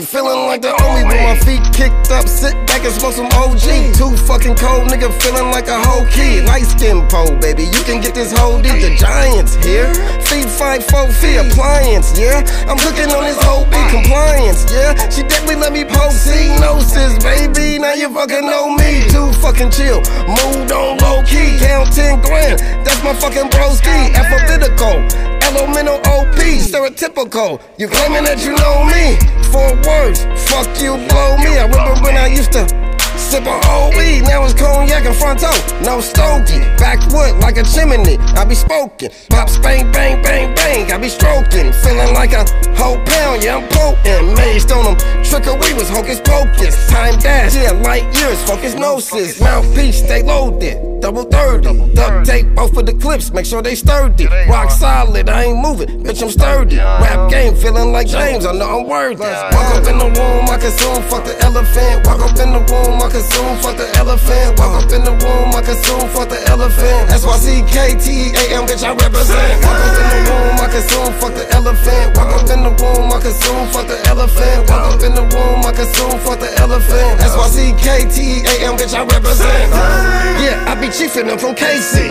feeling like the only with my feet kicked up, sit back and smoke some OG. Too fucking cold, nigga, feeling like a whole kid. Light skin pole, baby, you can get this whole D. The Giants here, feet five, four feet appliance, yeah. I'm cooking on this whole big compliance, yeah. She definitely let me poke gnosis, baby. Now you fucking know me. Too fucking chill, moved on low key, count 10 grand. That's my fucking broski, alphabetical. Elemental OP, stereotypical. You claiming that you know me? Four words, fuck you, blow me. I remember when I used to sip on OE. Now it's cognac and fronto, no stogie. Backwood like a chimney, I be smoking. Pop, bang, bang, bang, bang. I be stroking, feeling like a whole pound. Yeah, I'm potent. Mazed on them, trickery was hocus pocus. Time dash, yeah, light years, focus gnosis. Mouthpiece, stay loaded. Double 30, duct tape both of the clips, make sure they sturdy. Rock solid, I ain't moving, bitch, I'm sturdy. Rap game, feeling like James, I know I'm worthy. Walk up in the room, I consume, fuck the elephant. Walk up in the room, I consume, fuck the elephant. Walk up in the room, I consume, fuck the elephant. S-Y-C-K-T-A-M, bitch, I represent. Walk up in the room, I consume, fuck the elephant. Walk up in the room, I consume, fuck the elephant. Walk up in the room, I consume, fuck the elephant. S-Y-C-K-T-A-M, bitch, I represent. Yeah, I be chiefin' them from KC.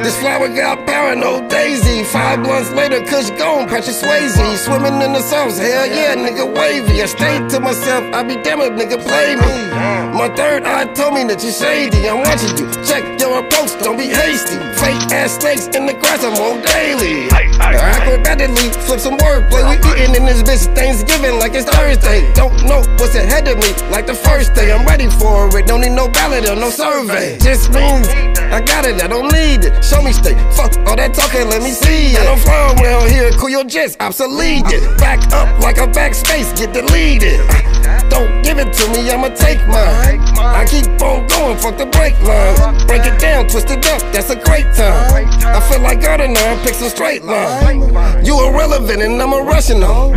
This flower got paranoid daisy. Five blunts later, Kush gone, Patrick Swayze. Swimming in the sauce, hell yeah, nigga wavy. I stayed to myself, I be damn if nigga play me. My third eye told me that you shady. I'm watching you, check your approach, don't be hasty. Fake ass snakes in the grass, I'm on daily. Acrobatically, flip some wordplay. We eating in this bitch Thanksgiving like it's Thursday. Don't know what's ahead of me, like the first day. I'm ready for it, don't need no ballot or no survey. Just means I got it, I don't need it. Show me state, fuck all that talking, let me see it. I don't fly around here, cool your jets, obsolete it. Back up like a backspace, get deleted. Don't give it to me, I'ma take mine. I keep on going, fuck the brake line. Break it down, twist it up, that's a great time. I feel like Gardner, pick some straight line. You irrelevant and I'm irrational.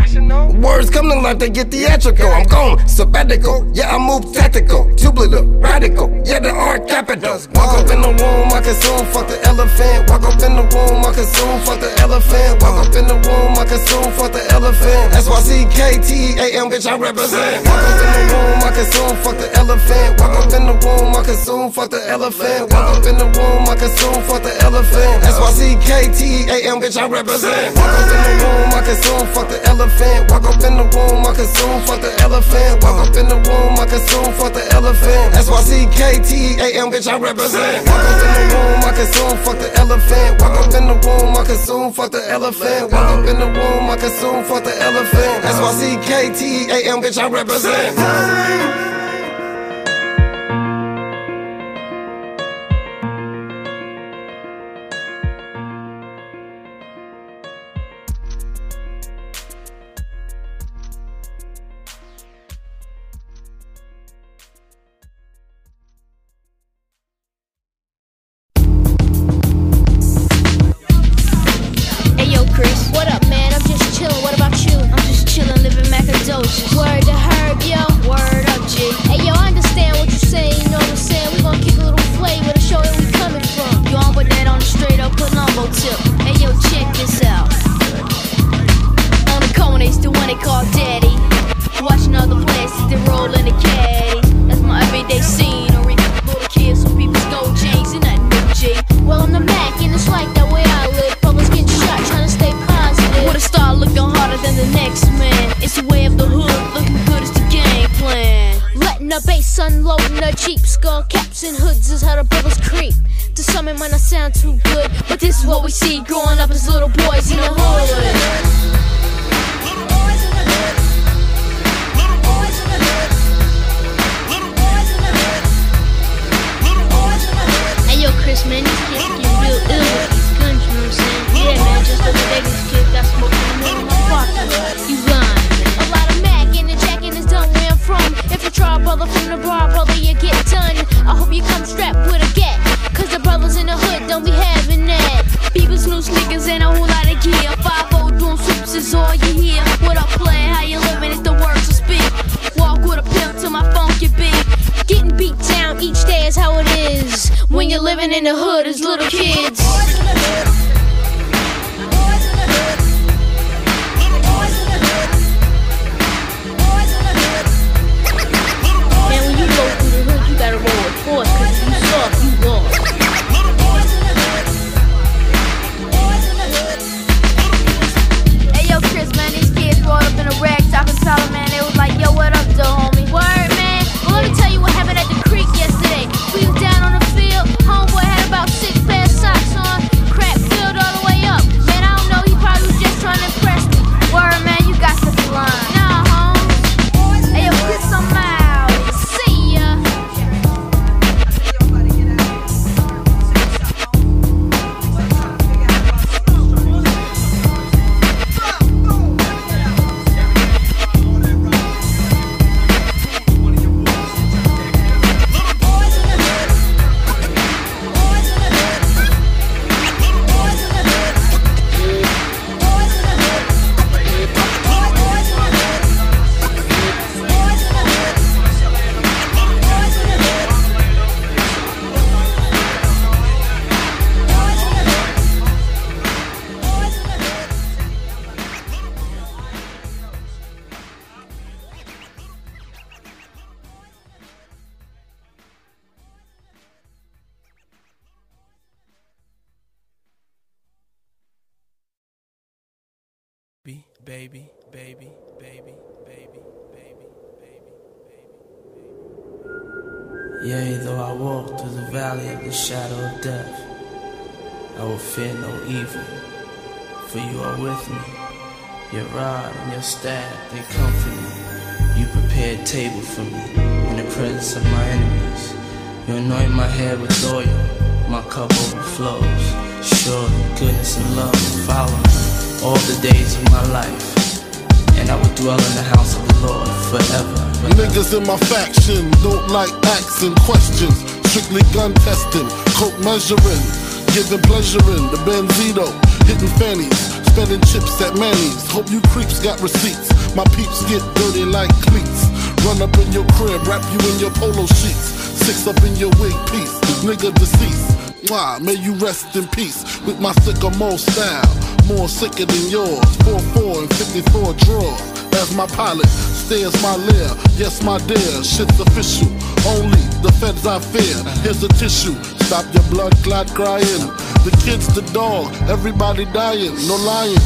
Words come to life, they get theatrical. I'm gone sabbatical, yeah, I move tactical. Jubilant, radical, yeah, the art capital. Walk up in the room, I consume, fuck the elephant. Walk up in the room, I consume, fuck the elephant. Walk up in the room, I consume, fuck the elephant. S-Y-C-K-T-A-M, bitch, I represent. Walk up in the room, I consume, fuck the elephant. Walk up in the room, I consume, fuck the elephant. Walk up in the room, I consume, fuck the elephant. S-Y-C-K-T-A-M, bitch, I represent. Walk up in the room, I consume, fuck the elephant. Walk up in the room, I consume, fuck the elephant. Walk up in the room, I consume, fuck the elephant. S-Y-C-K-T-A-M, bitch, I represent. Walk up in the room, I consume, fuck the elephant. Walk up in the room, I consume, fuck the elephant. Walk up in the room, I consume, fuck the elephant. S-Y-C-K-T-A-M, bitch, I represent. Evil, for you are with me. Your rod and your staff, they comfort me. You prepare a table for me in the presence of my enemies. You anoint my head with oil, my cup overflows. Surely goodness and love will follow me all the days of my life, and I will dwell in the house of the Lord forever. Niggas in my faction don't like asking questions. Strictly gun testing, coke measuring, giving pleasure in the Benzito, hitting fannies, spending chips at Manny's. Hope you creeps got receipts. My peeps get dirty like cleats. Run up in your crib, wrap you in your polo sheets. Six up in your wig piece, nigga deceased. Why? May you rest in peace with my sycamore style. More sicker than yours. 4-4 and 54 draws. As my pilot stares my lair. Yes, my dear, shit's official. Only the feds I fear. Here's a tissue. Stop your blood clot crying. The kid's the dog. Everybody dying. No lying.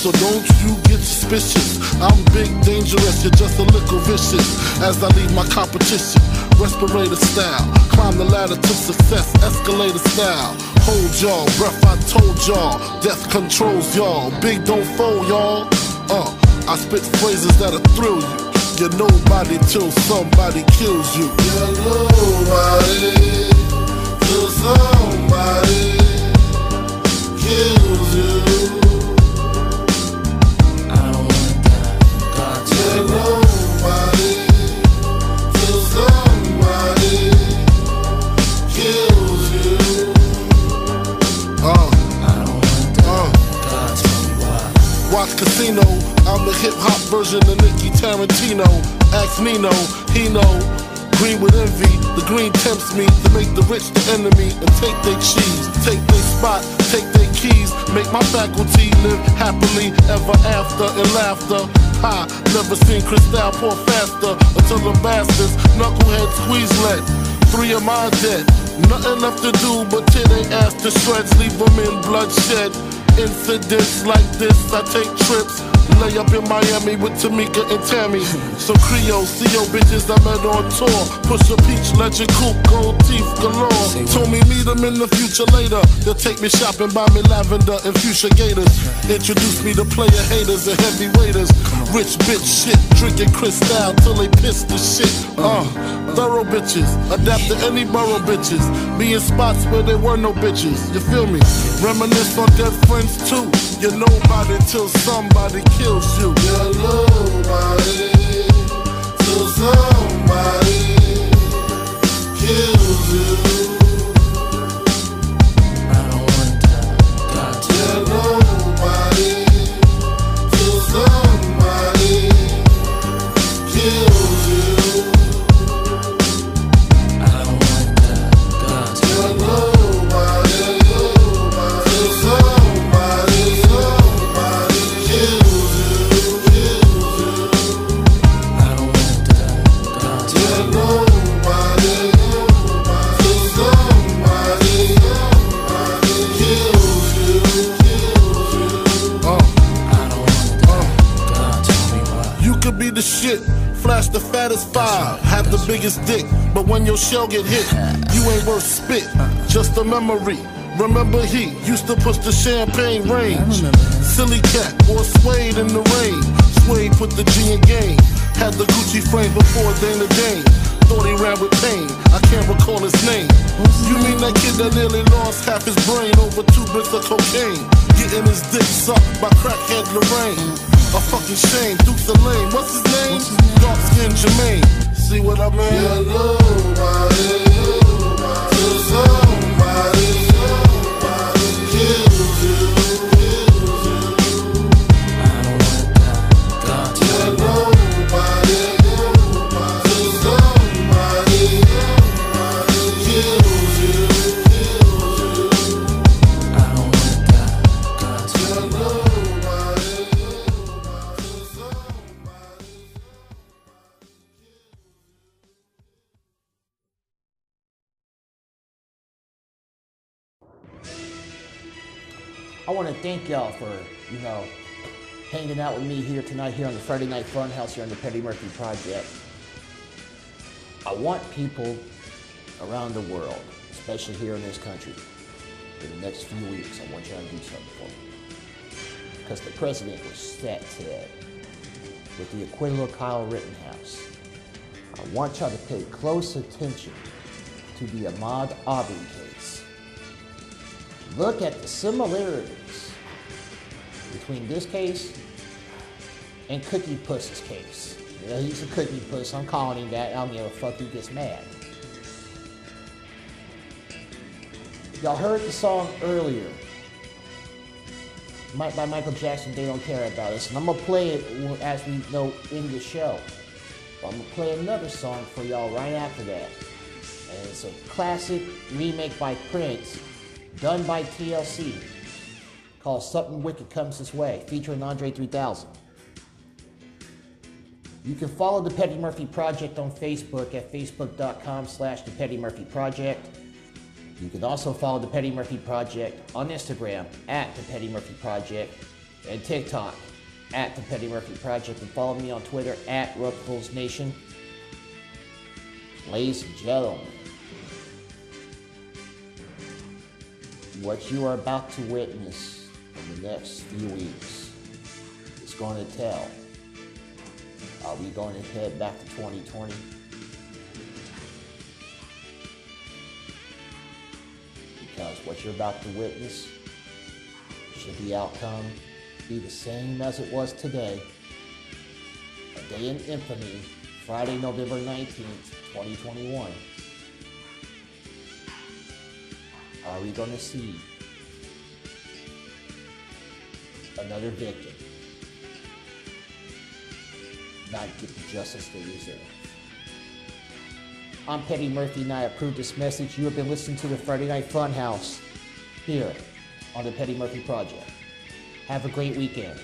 So don't you get suspicious. I'm big, dangerous, you're just a little vicious. As I leave my competition, respirator style. Climb the ladder to success, escalator style. Hold y'all, breath I told y'all. Death controls y'all. Big don't fold y'all. Uh, I spit phrases that'll thrill you. You're nobody till somebody kills you. You're nobody Uh, uh. Casino, I'm the hip hop version of Nicky Tarantino. Ask Nino, he know. Green with envy, the green tempts me to make the rich the enemy and take their cheese, take their spot, take their keys, make my faculty live happily ever after in laughter. Ha, never seen Cristal pour faster until the bastards knucklehead squeeze lead. Three of my dead, nothing left to do but tear they ass to shreds, leave them in bloodshed. Incidents like this, I take trips. Lay up in Miami with Tamika and Tammy. Some Creole, CO bitches I met on tour. Push a peach, legend coupe, gold teeth galore. Told me meet them in the future later. They'll take me shopping, buy me lavender and fuchsia gators. Introduce me to player haters and heavy waiters. Rich bitch shit, drinking crystal till they piss the shit. Uh, thorough bitches, adapt to any borough bitches. Be in spots where there were no bitches. You feel me? Reminisce on dead friends You're nobody till somebody kills you. You're nobody till somebody kills you. Fattest five, have the biggest dick. But when your shell get hit, you ain't worth spit. Just a memory. Remember he used to push the champagne range. Silly cat or suede in the rain. Suede put the G in game. Had the Gucci frame before Dana Dane. Thought he ran with pain. I can't recall his name. You mean that kid that nearly lost half his brain over two bits of cocaine? Getting his dick sucked by crackhead Lorraine. A fucking shame. Dukes of Lane. What's his name? Dark skin Jermaine. See what I mean? Hello, somebody, somebody to thank y'all for, you know, hanging out with me here tonight here on the Friday Night Funhouse here on the Petty Murphy Project. I want people around the world, especially here in this country, in the next few weeks, I want y'all to do something for me. Because the president was set today with the acquittal of Kyle Rittenhouse. I want y'all to pay close attention to the Ahmaud Arbery case. Look at the similarities between this case and Cookie Puss's case. Yeah, he's a cookie puss. I'm calling him that. I don't give a fuck who gets mad. Y'all heard the song earlier by Michael Jackson, They Don't Care About Us. And I'm going to play it as we know in the show. But I'm going to play another song for y'all right after that. And it's a classic remake by Prince, done by TLC, called Something Wicked Comes This Way, featuring Andre 3000. You can follow the Petty Murphy Project on Facebook at facebook.com slash the Petty Murphy Project. You can also follow the Petty Murphy Project on Instagram at the Petty Murphy Project and TikTok at the Petty Murphy Project and follow me on Twitter at Ruffles Nation. Ladies and gentlemen, what you are about to witness the next few weeks is going to tell. Are we going to head back to 2020? Because what you're about to witness, should the outcome be the same as it was today, a day in infamy, Friday, November 19th, 2021. Are we going to see another victim not get the justice they deserve? I'm Petty Murphy and I approve this message. You have been listening to the Friday Night Funhouse here on the Petty Murphy Project. Have a great weekend.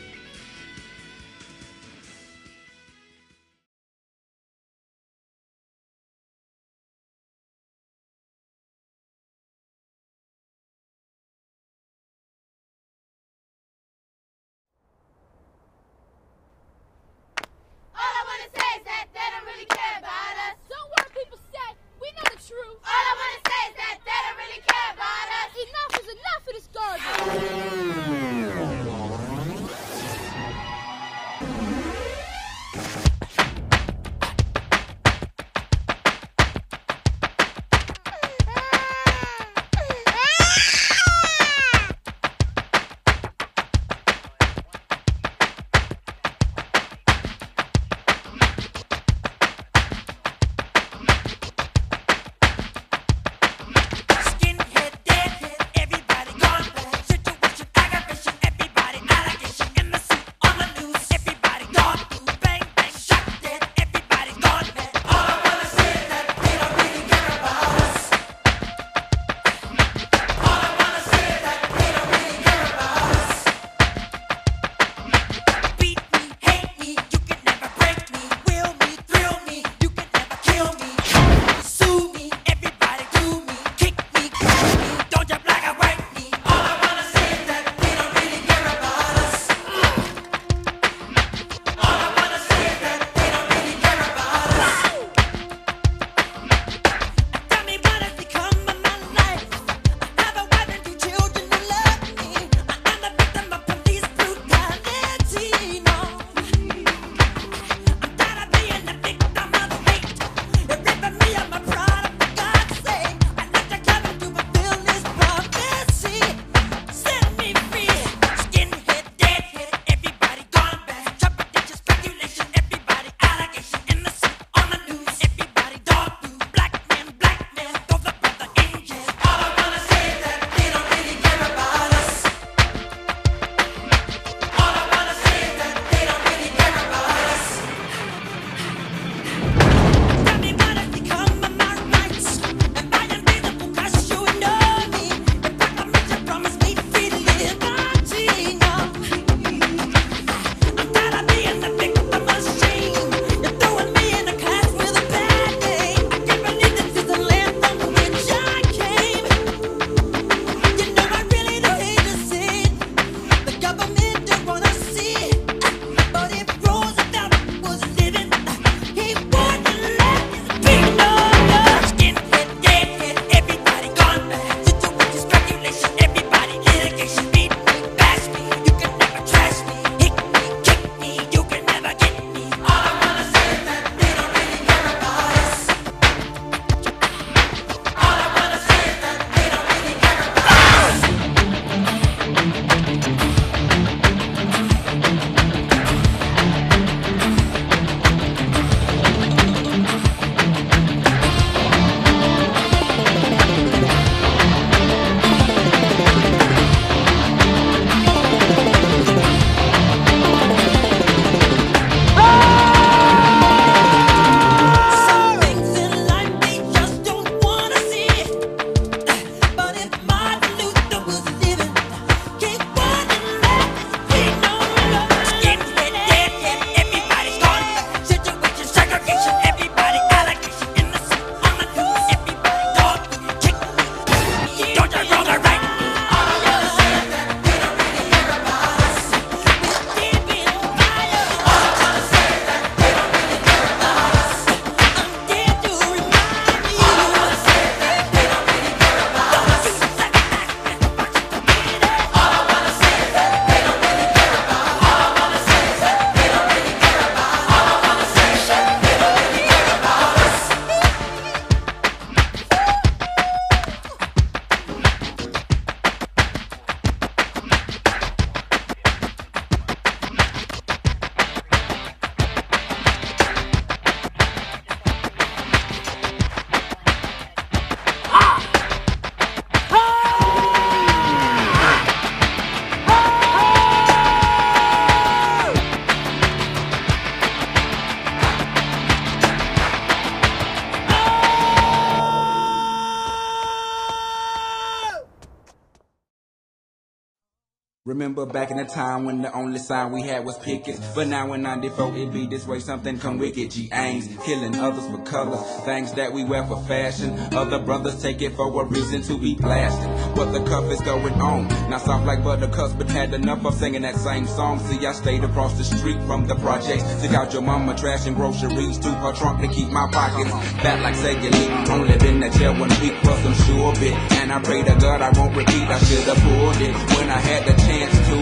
Remember back in the time when the only sign we had was pickets. But now in 94 it be this way, something come wicked. G aims, killing others for color. Things that we wear for fashion. Other brothers take it for a reason to be blasted. What the cuff is going on? Not soft like buttercups, but had enough of singing that same song. See, I stayed across the street from the projects. Took out your mama trash and groceries to her trunk to keep my pockets fat like cellulite. Only been that jail one week i'm sure bit. And I pray to God I won't repeat. I should have pulled it when I had the chance to.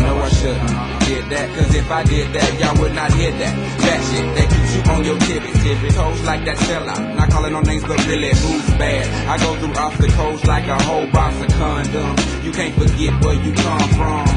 No, I shouldn't. Did that, cause if I did that, y'all would not hear that. That shit that keeps you on your tippy tippy. Toes like that sellout. Not calling no names, but really who's bad. I go through obstacles like a whole box of condoms. You can't forget where you come from.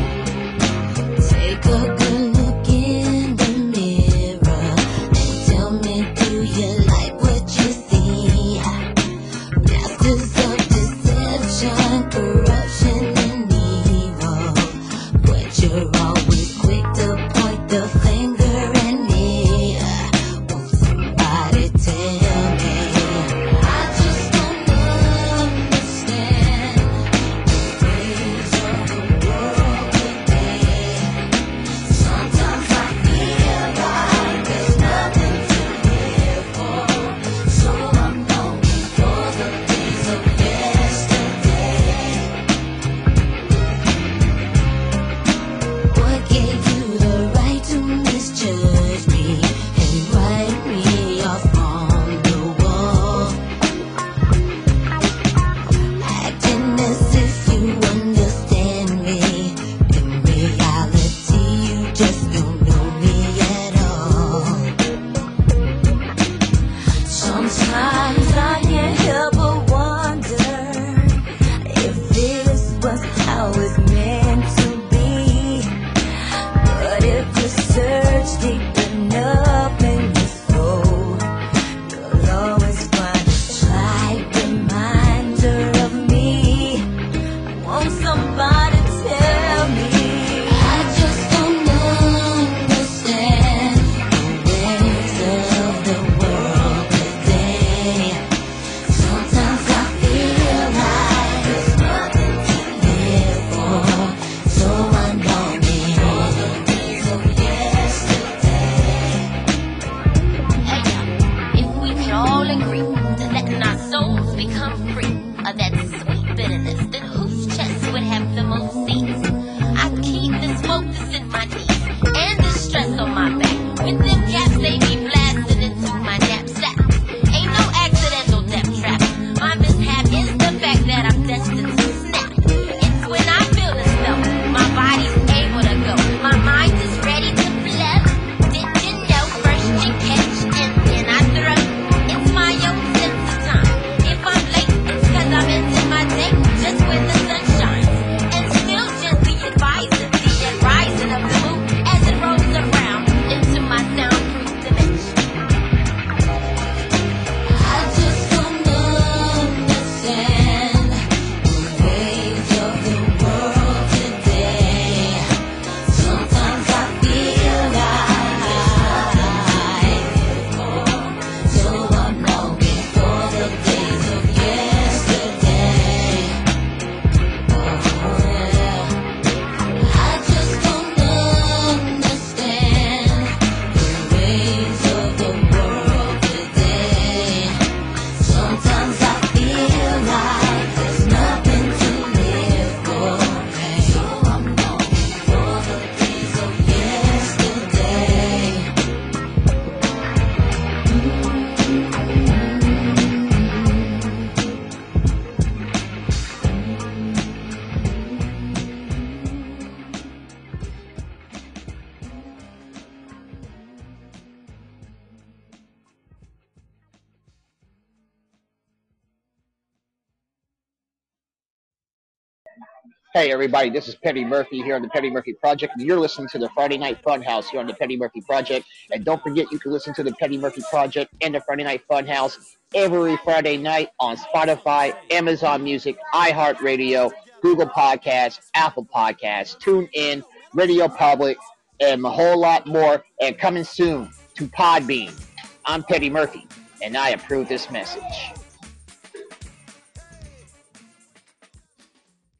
Hey everybody, this is Petty Murphy here on the Petty Murphy Project, and you're listening to the Friday Night Funhouse here on the Petty Murphy Project. And don't forget, you can listen to the Petty Murphy Project and the Friday Night Funhouse every Friday night on Spotify, Amazon Music, iHeartRadio, Google Podcasts, Apple Podcasts, TuneIn, Radio Public, and a whole lot more. And coming soon to Podbean. I'm Petty Murphy, and I approve this message.